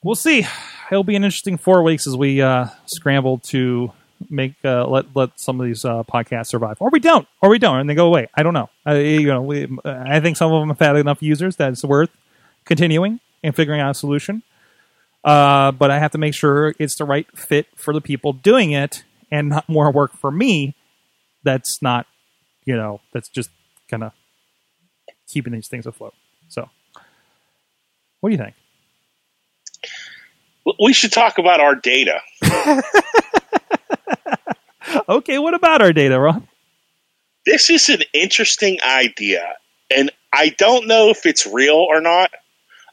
we'll see. It'll be an interesting four weeks as we uh, scramble to make uh, let let some of these uh, podcasts survive, or we don't, or we don't, and they go away. I don't know. Uh, you know, we, I think some of them have had enough users that it's worth continuing and figuring out a solution. Uh, but I have to make sure it's the right fit for the people doing it, and not more work for me. That's not, you know, that's just kind of keeping these things afloat. So, what do you think? We should talk about our data. Okay, what about our data, Ron? This is an interesting idea, and I don't know if it's real or not.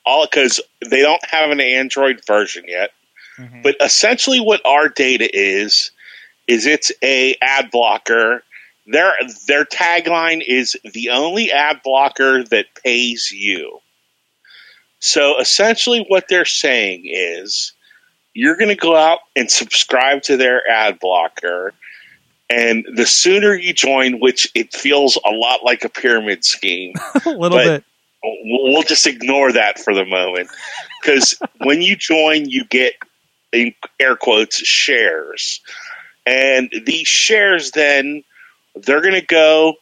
all because they don't have an Android version yet. Mhm. But essentially, what our data is is it's a ad blocker. Their their tagline is the only ad blocker that pays you. So essentially, what they're saying is you're going to go out and subscribe to their ad blocker. And the sooner you join, which it feels a lot like a pyramid scheme, a little bit. we'll just ignore that for the moment because when you join you get in air quotes shares and these shares then they're going to go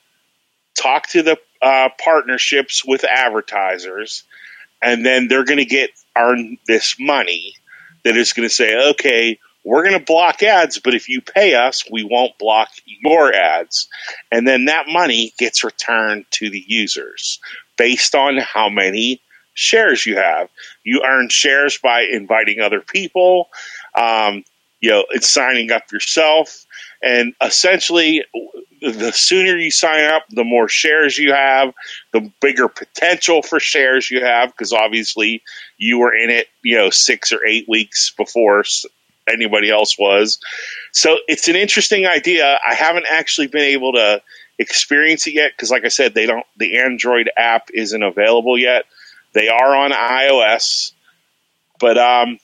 talk to the uh, partnerships with advertisers and then they're going to get earn this money that is going to say okay we're going to block ads but if you pay us we won't block your ads and then that money gets returned to the users based on how many shares you have. You earn shares by inviting other people, um, you know, it's signing up yourself, and essentially, the sooner you sign up, the more shares you have, the bigger potential for shares you have, because obviously you were in it, you know, six or eight weeks before anybody else was. So it's an interesting idea. I haven't actually been able to experience it yet because like i said they don't the android app isn't available yet they are on ios but um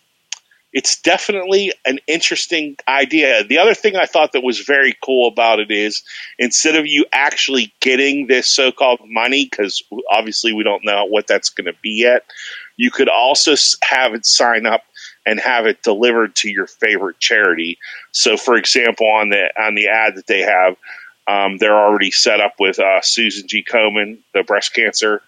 it's definitely an interesting idea the other thing i thought that was very cool about it is instead of you actually getting this so-called money because obviously we don't know what that's going to be yet you could also have it sign up and have it delivered to your favorite charity so for example on the on the ad that they have um, they're already set up with uh, Susan G. Komen, the breast cancer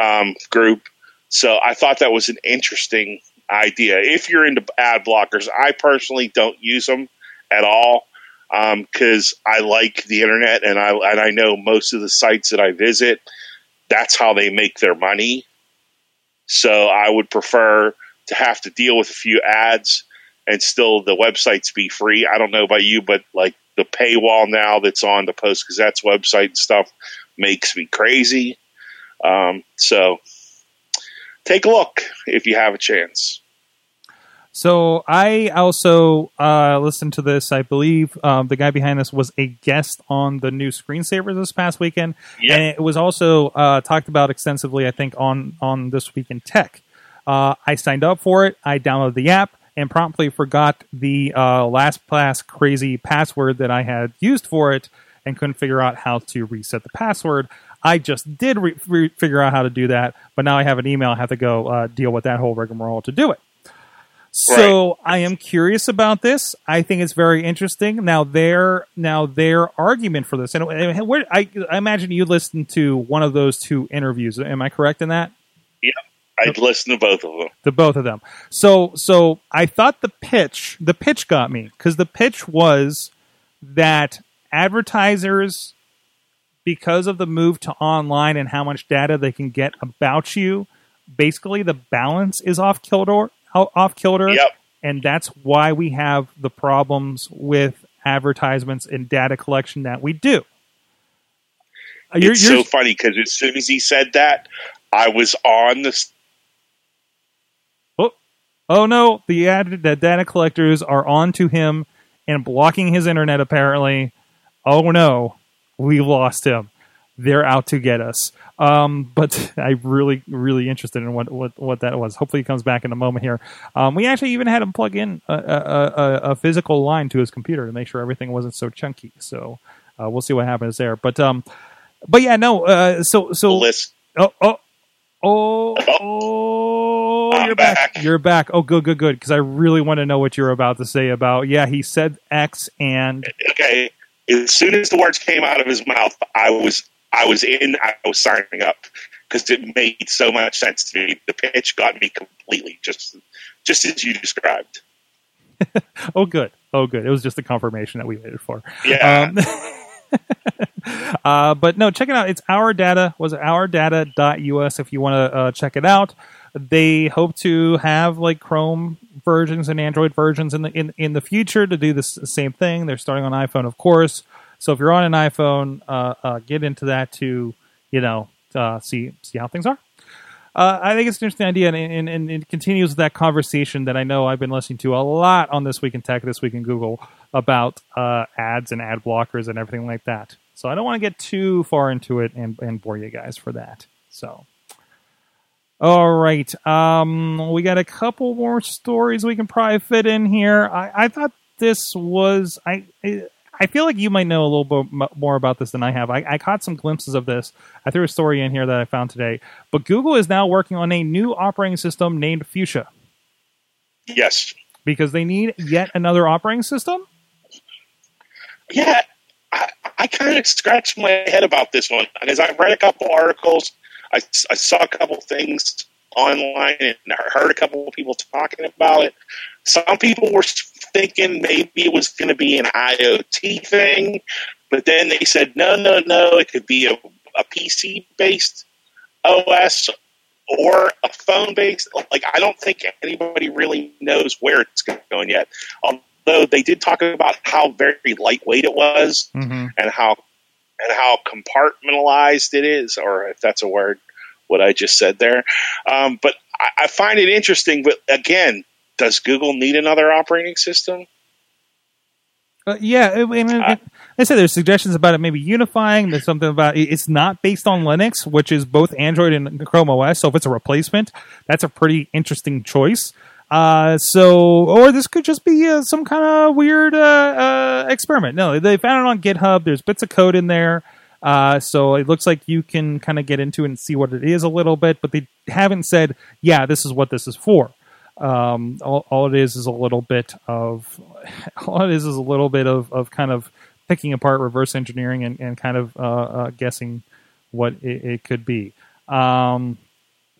um, group. So I thought that was an interesting idea. If you're into ad blockers, I personally don't use them at all because I like the internet and I and I know most of the sites that I visit, that's how they make their money. So I would prefer to have to deal with a few ads and still the websites be free. I don't know about you, but like the paywall now that's on the Post Gazette's website and stuff makes me crazy. Um, so take a look if you have a chance. So I also uh, listened to this. I believe um, the guy behind this was a guest on the new screensavers this past weekend, Yeah. and it was also uh, talked about extensively. I think on on this week in tech. Uh, I signed up for it. I downloaded the app and promptly forgot the uh, LastPass crazy password that I had used for it, and couldn't figure out how to reset the password. I just did re- re- figure out how to do that, but now I have an email. I have to go uh, deal with that whole rigmarole to do it. So I am curious about this. I think it's very interesting. Now their now their argument for this, and where I, I imagine you listened to one of those two interviews. Am I correct in that? I'd listen to both of them. The both of them. So so I thought the pitch the pitch got me because the pitch was that advertisers because of the move to online and how much data they can get about you, basically the balance is off kilter off kilter Yep. and that's why we have the problems with advertisements and data collection that we do. Uh, You're, it's you're, so funny because as soon as he said that, I was on this. Oh, no, the ad, the data collectors are on to him and blocking his internet. Apparently, oh no, we lost him. They're out to get us. Um, but I'm really, really interested in what, what, what that was. Hopefully, he comes back in a moment here. Um, we actually even had him plug in a, a, a, a physical line to his computer to make sure everything wasn't so chunky. So uh, we'll see what happens there. But um, but yeah, no. Uh, so so list. Oh, oh, oh, oh! I'm You're back. back. You're back. Oh, good, good, good. Because I really want to know what you're about to say about. Yeah, he said X, and Okay, as soon as the words came out of his mouth, I was I was in. I was signing up because it made so much sense to me. The pitch got me completely, just just as you described. oh, good. Oh, good. It was just the confirmation that we waited for. Yeah. Um, uh, but no, check it out. It's our data. Was ourdata.us if you want to uh, check it out. They hope to have like Chrome versions and Android versions in the in, in the future to do this same thing. They're starting on iPhone, of course. So if you're on an iPhone, uh, uh, get into that to you know uh, see see how things are. Uh, I think it's an interesting idea, and, and, and it continues that conversation that I know I've been listening to a lot on This Week in Tech, This Week in Google, about uh, ads and ad blockers and everything like that. So I don't want to get too far into it and, and bore you guys for that. So, all right, um, we got a couple more stories we can probably fit in here. I, I thought this was I. I feel like you might know a little bit more about this than I have. I, I caught some glimpses of this. I threw a story in here that I found today. But Google is now working on a new operating system named Fuchsia Yes. because they need yet another operating system. Yeah, I, I kind of scratched my head about this one because I read a couple articles, I, I saw a couple things online, and I heard a couple of people talking about it. Some people were thinking maybe it was going to be an IoT thing, but then they said no, no, no, it could be a, a PC based OS or a phone based. Like I don't think anybody really knows where it's going yet. Although they did talk about how very lightweight it was Mm-hmm. and how and how compartmentalized it is, or if that's a word, what I just said there. Um, but I, I find it interesting. But again, does Google need another operating system? Uh, yeah, I mean, I said there's suggestions about it maybe unifying. There's something about it's not based on Linux, which is both Android and Chrome OS. So if it's a replacement, that's a pretty interesting choice. Uh, so, or this could just be uh, some kind of weird uh, uh, experiment. No, they found it on GitHub. There's bits of code in there. Uh, so it looks like you can kind of get into it and see what it is a little bit, but they haven't said, yeah, this is what this is for. Um, all, all it is is a little bit of, all it is is a little bit of, of kind of picking apart reverse engineering and, and kind of uh, uh, guessing what it, it could be. Um,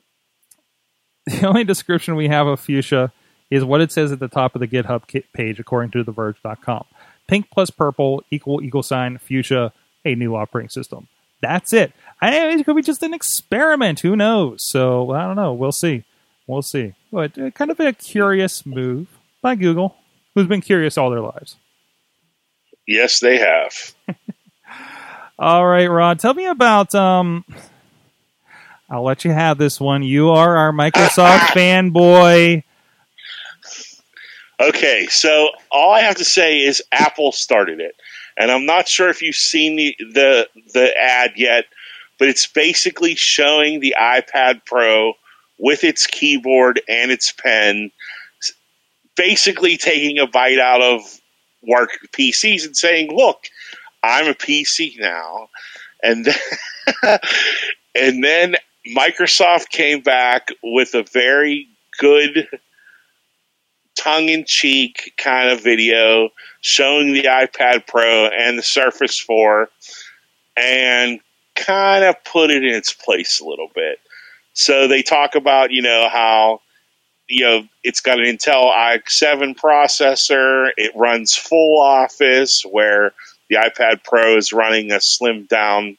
the only description we have of Fuchsia is what it says at the top of the GitHub page, according to TheVerge.com. Pink plus purple equal equal sign Fuchsia, a new operating system. That's it. I, it could be just an experiment. Who knows? So I don't know. We'll see. We'll see. But uh, kind of a curious move by Google, who's been curious all their lives. Yes, they have. All right, Rod, tell me about. Um, I'll let you have this one. You are our Microsoft fanboy. Okay, so all I have to say is Apple started it, and I'm not sure if you've seen the the, the ad yet, but it's basically showing the iPad Pro with its keyboard and its pen, basically taking a bite out of work PCs and saying, "Look, I'm a PC now," and then, and then Microsoft came back with a very good tongue in cheek kind of video showing the iPad Pro and the Surface 4 and kind of put it in its place a little bit. So they talk about, you know, how you know it's got an Intel i7 processor, it runs full Office where the iPad Pro is running a slimmed down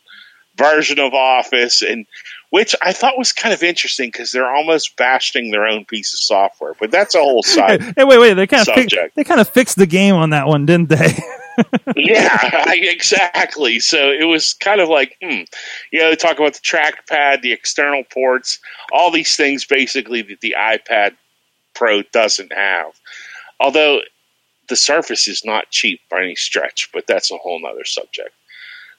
version of Office and which I thought was kind of interesting because they're almost bashing their own piece of software. But that's a whole side. hey, wait, wait. They kind of they kind of fixed the game on that one, didn't they? yeah, I, exactly. So it was kind of like, hmm, you know, they talk about the trackpad, the external ports, all these things basically that the iPad Pro doesn't have. Although the Surface is not cheap by any stretch, but that's a whole nother subject.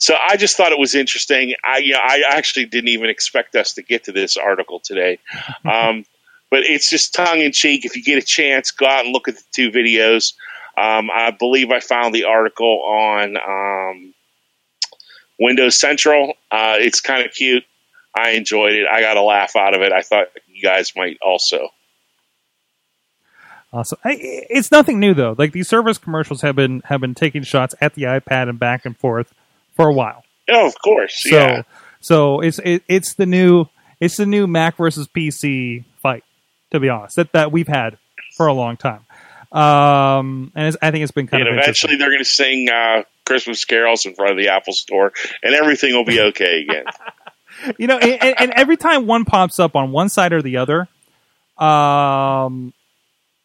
So I just thought it was interesting. I you know, I actually didn't even expect us to get to this article today. Um, but it's just tongue in cheek. If you get a chance, go out and look at the two videos. Um, I believe I found the article on um, Windows Central. Uh, it's kind of cute. I enjoyed it. I got a laugh out of it. I thought you guys might also. Awesome. I, it's nothing new though. Like these Surface commercials have been have been taking shots at the iPad and back and forth for a while. Oh, of course. So yeah. so it's it, it's the new it's the new Mac versus PC fight. To be honest, that that we've had for a long time. Um, and it's, I think it's been kind And of eventually they're going to sing uh, Christmas carols in front of the Apple Store, and everything will be okay again. you know, and, and- and every time one pops up on one side or the other, um,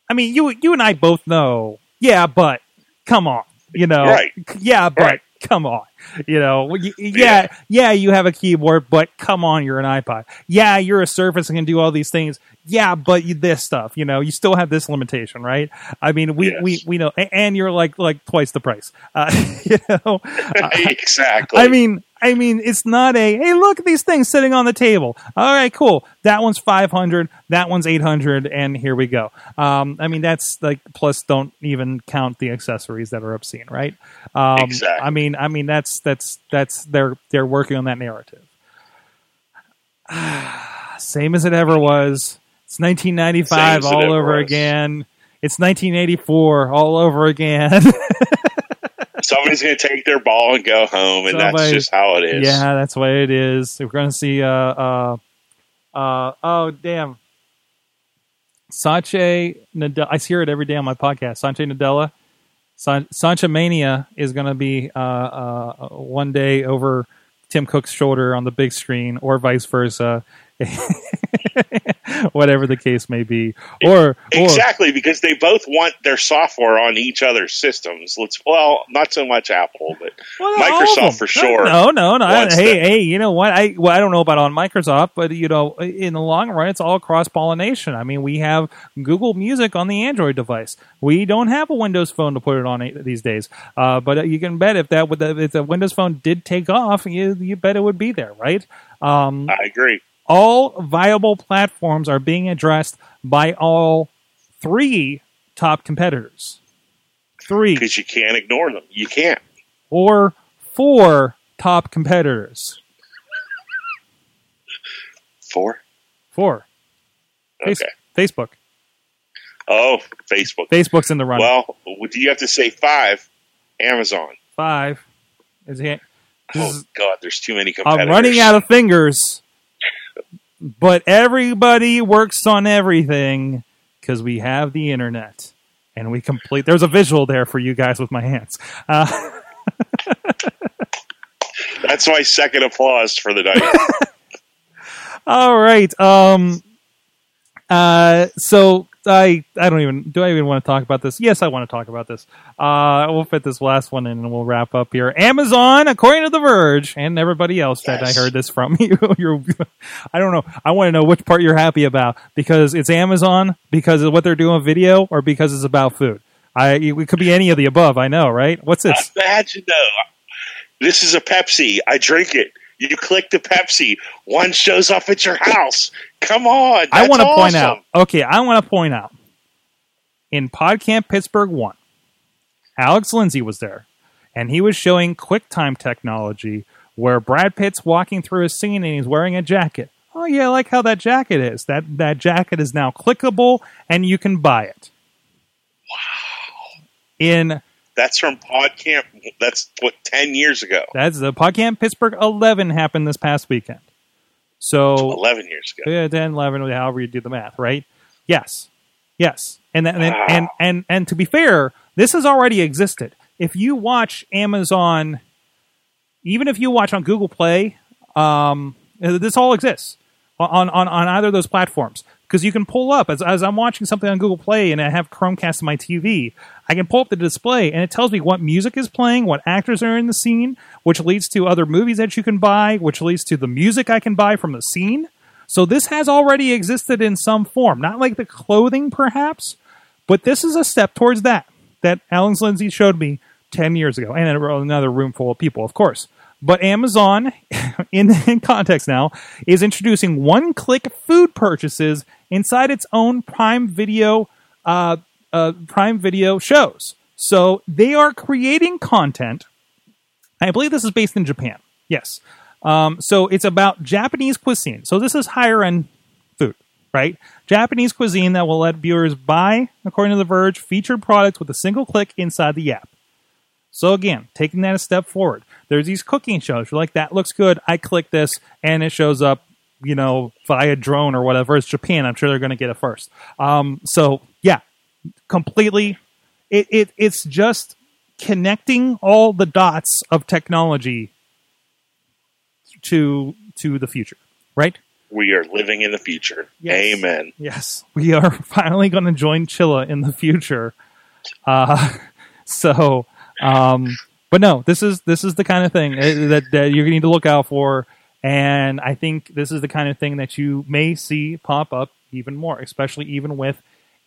I mean, you you and I both know. Yeah, but come on, you know, Right. Yeah, but Right. come on. You know, yeah, yeah, you have a keyboard, but come on, you're an iPod. Yeah, you're a Surface and can do all these things. Yeah, but you, this stuff, you know, you still have this limitation, right? I mean, we Yes. we we know, and you're like like twice the price. Uh, you know, exactly. I mean, I mean, it's not a hey, look at these things sitting on the table. All right, cool. That one's five hundred. That one's eight hundred, and here we go. Um, I mean, that's like plus. Don't even count the accessories that are obscene, right? Um, Exactly. I mean, I mean, that's that's that's they're they're working on that narrative. Same as it ever was. It's 1995 Same as it all over was. again. It's 1984 all over again. Somebody's going to take their ball and go home, and Somebody- that's just how it is. Yeah, that's way it is. We're going to see. Uh, uh, uh, oh, damn. Sanche Nadella. I hear it every day on my podcast. Sanche Nadella. San- Sancha Mania is going to be uh, uh, one day over Tim Cook's shoulder on the big screen, or vice versa. Whatever the case may be, or or Exactly, because they both want their software on each other's systems. Let's well, not so much Apple, but Well, not all of Microsoft for sure. No, no, no. I- hey, to- hey, you know what? I well, I don't know about on Microsoft, but you know, in the long run, it's all cross pollination. I mean, we have Google Music on the Android device. We don't have a Windows phone to put it on these days. Uh, but you can bet if that would if the Windows phone did take off, you you bet it would be there, right? Um, I agree. All viable platforms are being addressed by all three top competitors. Three Because you can't ignore them. You can't. or four top competitors. Four. Four. Face- Okay. Facebook. Oh, Facebook. Facebook's in the run. Well, do you have to say five? Amazon. Five. Is he? Oh God, there's too many competitors. I'm running out of fingers, but everybody works on everything because we have the internet and we complete. There's a visual there for you guys with my hands. Uh, That's my second applause for the night. all right. Um. Uh. So I. I don't even. Do I even want to talk about this? Yes, I want to talk about this. Uh. We'll fit this last one in and we'll wrap up here. Amazon, according to The Verge, and everybody else that I heard this from you. You're. I don't know. I want to know which part you're happy about because it's Amazon, because of what they're doing with video, or because it's about food. I. It could be any of the above. I know, right? What's this? Imagine though, this is a Pepsi. I drink it. You click the Pepsi. One shows up at your house. Come on. I want to point out. Okay, I want to point out. In PodCamp Pittsburgh one, Alex Lindsay was there, and he was showing QuickTime technology where Brad Pitt's walking through a scene and he's wearing a jacket. Oh yeah, I like how that jacket is. That that jacket is now clickable and you can buy it. Wow. In That's from PodCamp. That's what ten years ago. that's the PodCamp Pittsburgh eleven happened this past weekend. So Eleven years ago. Yeah, 10, 11, however you do the math, right? Yes. Yes. And then, and, Wow. and, and, and to be fair, this has already existed. If you watch Amazon, even if you watch on Google Play, um, this all exists on, on, on either of those platforms. Because you can pull up, as, as I'm watching something on Google Play and I have Chromecast on my TV, I can pull up the display and it tells me what music is playing, what actors are in the scene, which leads to other movies that you can buy, which leads to the music I can buy from the scene. So this has already existed in some form, not like the clothing perhaps, but this is a step towards that that Alan Lindsay showed me 10 years ago, and another room full of people, of course. But Amazon, in, in context now, is introducing one-click food purchases inside its own Prime Video, uh, uh, Prime Video shows. So they are creating content. I believe this is based in Japan. Yes. Um, so it's about Japanese cuisine. So this is higher end food, right? Japanese cuisine that will let viewers buy, according to The Verge, featured products with a single click inside the app. So again, taking that a step forward. There's these cooking shows. You're like, that looks good. I click this, and it shows up, you know, via drone or whatever. It's Japan. I'm sure they're going to get it first. Um, so yeah, completely. It, it it's just connecting all the dots of technology to to the future, right? We are living in the future. Yes. Amen. Yes, we are finally going to join Chilla in the future. Uh, so, um, but no, this is this is the kind of thing uh, that, that you need to look out for, and I think this is the kind of thing that you may see pop up even more, especially even with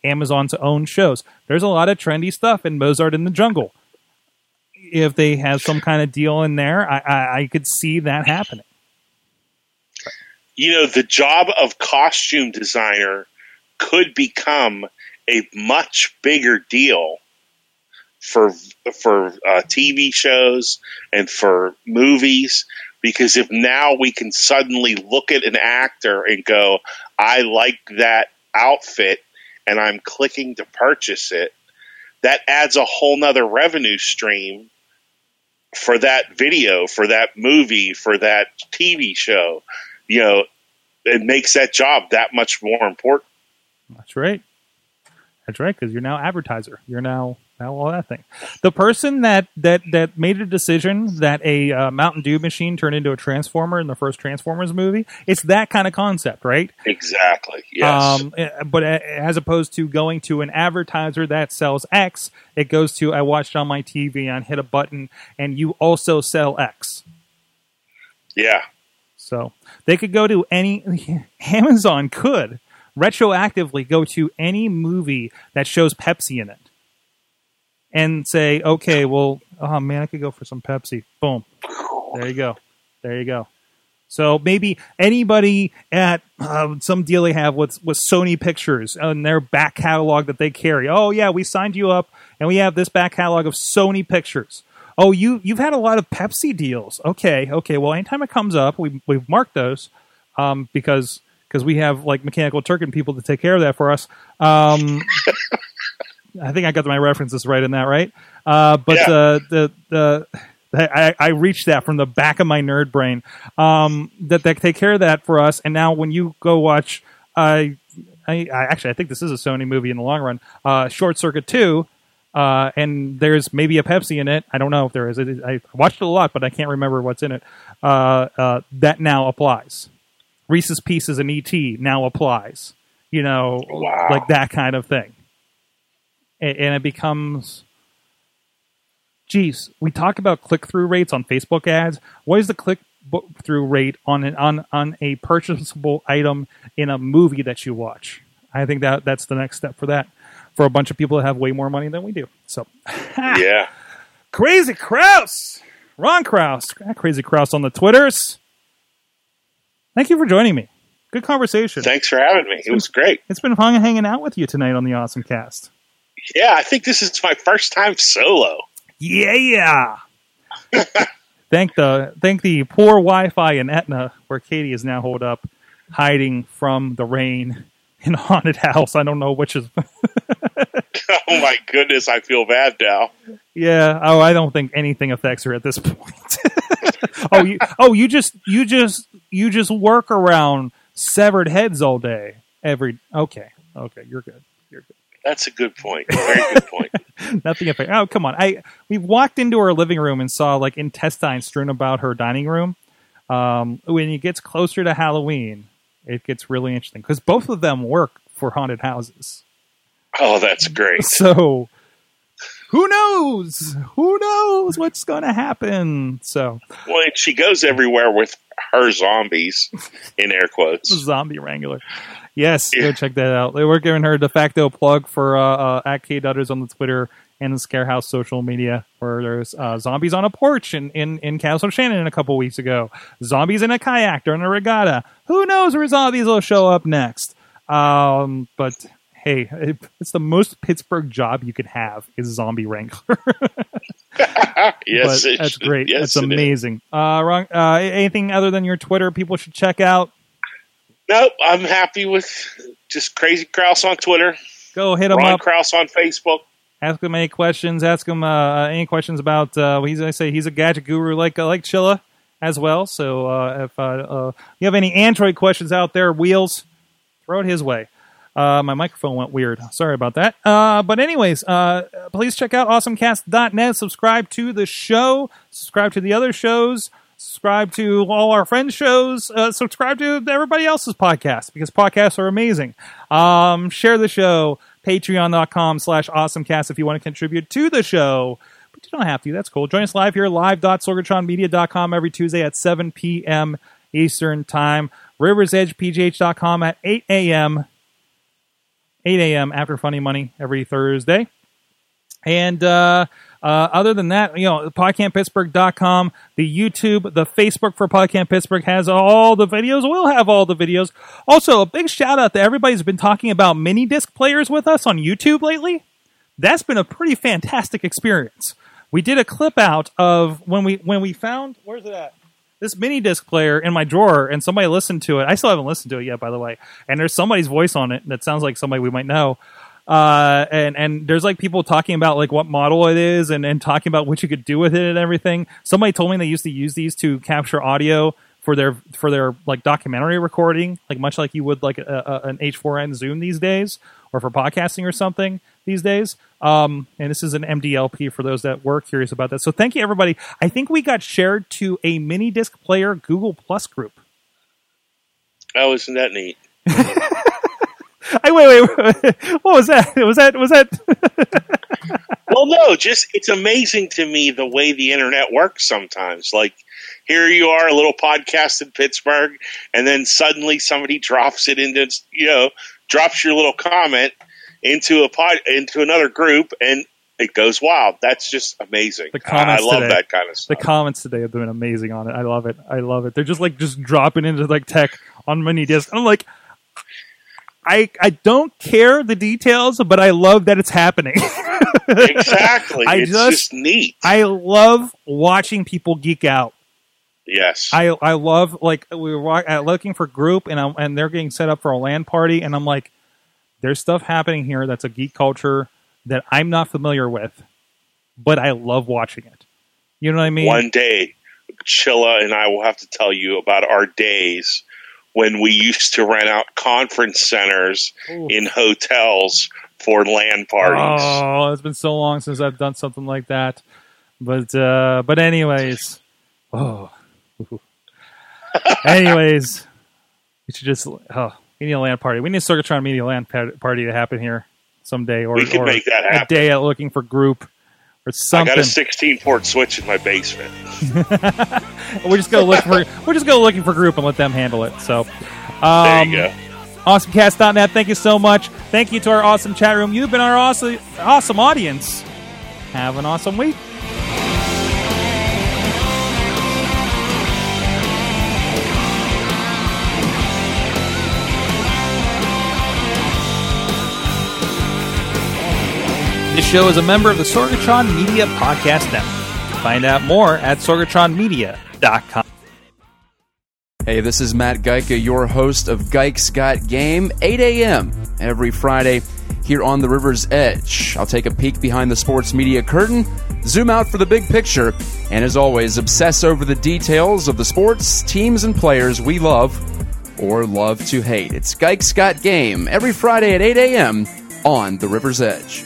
Amazon's own shows. There's a lot of trendy stuff in Mozart in the Jungle. If they have some kind of deal in there, I, I, I could see that happening. you know, the job of costume designer could become a much bigger deal for for uh, TV shows and for movies because if now we can suddenly look at an actor and go, I like that outfit and I'm clicking to purchase it, that adds a whole nother revenue stream for that video, for that movie, for that TV show. You know, it makes that job that much more important. That's right. That's right, because you're now advertiser. You're now now all that thing. The person that that that made a decision that a uh, Mountain Dew machine turned into a transformer in the first Transformers movie. It's that kind of concept, right? Exactly. Yes. Um, eh, but as opposed to going to an advertiser that sells X, it goes to I watched on my TV and hit a button, and you also sell X. yeah. So they could go to any Amazon could retroactively go to any movie that shows Pepsi in it and say, okay, well, oh man, I could go for some Pepsi. Boom. There you go. There you go. So maybe anybody at uh, some deal they have with with Sony Pictures and their back catalog that they carry. Oh yeah, we signed you up, and we have this back catalog of Sony Pictures. Oh, you you've had a lot of Pepsi deals. Okay, okay. Well, anytime it comes up, we we've marked those um, because because we have like mechanical Turk and people to take care of that for us. Um, I think I got my references right in that, right? Uh, but Yeah. uh, the the I, I reached that from the back of my nerd brain. Um, that they take care of that for us, and now when you go watch, uh, I, I actually I think this is a Sony movie in the long run. Uh, Short Circuit Two, uh, and there's maybe a Pepsi in it. I don't know if there is. It is I watched it a lot, but I can't remember what's in it. Uh, uh, that now applies. Reese's Pieces and ET now applies. You know, Wow. like that kind of thing, and, and it becomes. Geez, we talk about click through rates on Facebook ads. What is the click through rate on an on on a purchasable item in a movie that you watch? I think that that's the next step for that for a bunch of people that have way more money than we do. So, Yeah. Crazy Kraus, Ron Kraus, Crazy Kraus on the Twitters. Thank you for joining me. Good conversation. Thanks for having me. It was great. It's been fun hanging out with you tonight on the Awesome Cast. Yeah, I think this is my first time solo. Yeah. Yeah. Thank the thank the poor Wi-Fi in Etna, where Katie is now holed up, hiding from the rain in a haunted house. I don't know which is. Oh my goodness, I feel bad now. yeah. Oh, I don't think anything affects her at this point. oh, you. Oh, you just you just you just work around severed heads all day. Every. Okay. Okay. You're good. You're good. That's a good point. Very good point. Nothing affect. Oh, come on! I we walked into her living room and saw like intestines strewn about her dining room. Um, when it gets closer to Halloween, it gets really interesting because both of them work for haunted houses. Oh, that's great. So who knows? Who knows what's going to happen? So Well, she goes everywhere with her zombies, in air quotes. zombie wrangler. Yes, go check that out. We're giving her a de facto plug for uh, uh, at K Dutters on the Twitter and the Scarehouse social media, where there's uh, zombies on a porch in, in, in Castle Shannon a couple weeks ago, zombies in a kayak during a regatta. Who knows where zombies will show up next? Um, but hey, it, it's the most Pittsburgh job you could have is zombie wrangler. yes, that's great. Yes, that's amazing. Uh, Ron, uh, anything other than your Twitter people should check out? Nope, I'm happy with just Crazy Kraus on Twitter, Go hit him Ron up. Kraus on Facebook. ask him any questions. Ask him uh, any questions about. Uh, he's I say he's a gadget guru like uh, like Chilla as well. So uh, if uh, uh, you have any Android questions out there, wheels, throw it his way. Uh, my microphone went weird. Sorry about that. Uh, but anyways, uh, please check out awesomecast.net. Subscribe to the show. Subscribe to the other shows. Subscribe to all our friends' shows. Uh, subscribe to everybody else's podcast because podcasts are amazing. Um, share the show. Patreon.com slash awesomecast if you want to contribute to the show. but you don't have to. That's cool. Join us live here, live.sorgatronmedia.com every Tuesday at 7 p.m. Eastern Time. RiversEdgePGH.com at 8 a.m. 8 a.m. after Funny Money every Thursday. And uh, uh, other than that, you know, podcastpittsburgh.com, the YouTube, the Facebook for Podcast Pittsburgh has all the videos. We'll have all the videos. Also, a big shout out to everybody who's been talking about mini disc players with us on YouTube lately. That's been a pretty fantastic experience. We did a clip out of when we when we found where's it at? This mini disc player in my drawer, and somebody listened to it. I still haven't listened to it yet, by the way. And there's somebody's voice on it that sounds like somebody we might know uh, and and there's like people talking about like what model it is and and talking about what you could do with it and everything. Somebody told me they used to use these to capture audio for their for their like documentary recording, like much like you would like a, a, an H4n Zoom these days, or for podcasting or something these days. Um, and this is an MDLP for those that were curious about that. So thank you everybody. I think we got shared to a mini disc player Google Plus group. Oh, isn't that neat? I wait, wait. What was that? Was that was that? well, no, just it's amazing to me the way the internet works sometimes. Like here you are, a little podcast in Pittsburgh, and then suddenly somebody drops it into you know drops your little comment into a pod into another group, and it goes wild. That's just amazing. The comments I love today- that kind of stuff. the comments today have been amazing on it. I love it. I love it. They're just like just dropping into like tech on mini disc. I'm like, I I don't care the details, but I love that it's happening. exactly, I it's just- just neat. I love watching people geek out. yes, I I love like we were looking for group and I'm, and they're getting set up for a LAN party and I'm like, there's stuff happening here that's a geek culture that I'm not familiar with, but I love watching it. You know what I mean? one day, Chilla and I will have to tell you about our days when we used to rent out conference centers Ooh. in hotels for LAN parties. Oh, it's been so long since I've done something like that. But uh but anyways. Oh. anyways, we should just oh, we need a LAN party. We need a Sorgatron Media LAN party to happen here someday or, We could or make that happen. a day at looking for group or I got a 16 port switch in my basement. we're just gonna look for we're just gonna looking for group and let them handle it. So There um, you go. awesomecast.net. Thank you so much. Thank you to our awesome chat room. You've been our awesome, awesome audience. Have an awesome week. This show is a member of the Sorgatron Media Podcast Network. Find out more at sorgatronmedia.com. Hey, this is Matt Geika, your host of Geik's Got Game, 8 a.m. every Friday here on the River's Edge. I'll take a peek behind the sports media curtain, zoom out for the big picture, and as always, obsess over the details of the sports, teams, and players we love or love to hate. It's Geik's Got Game every Friday at 8 a.m. on the River's Edge.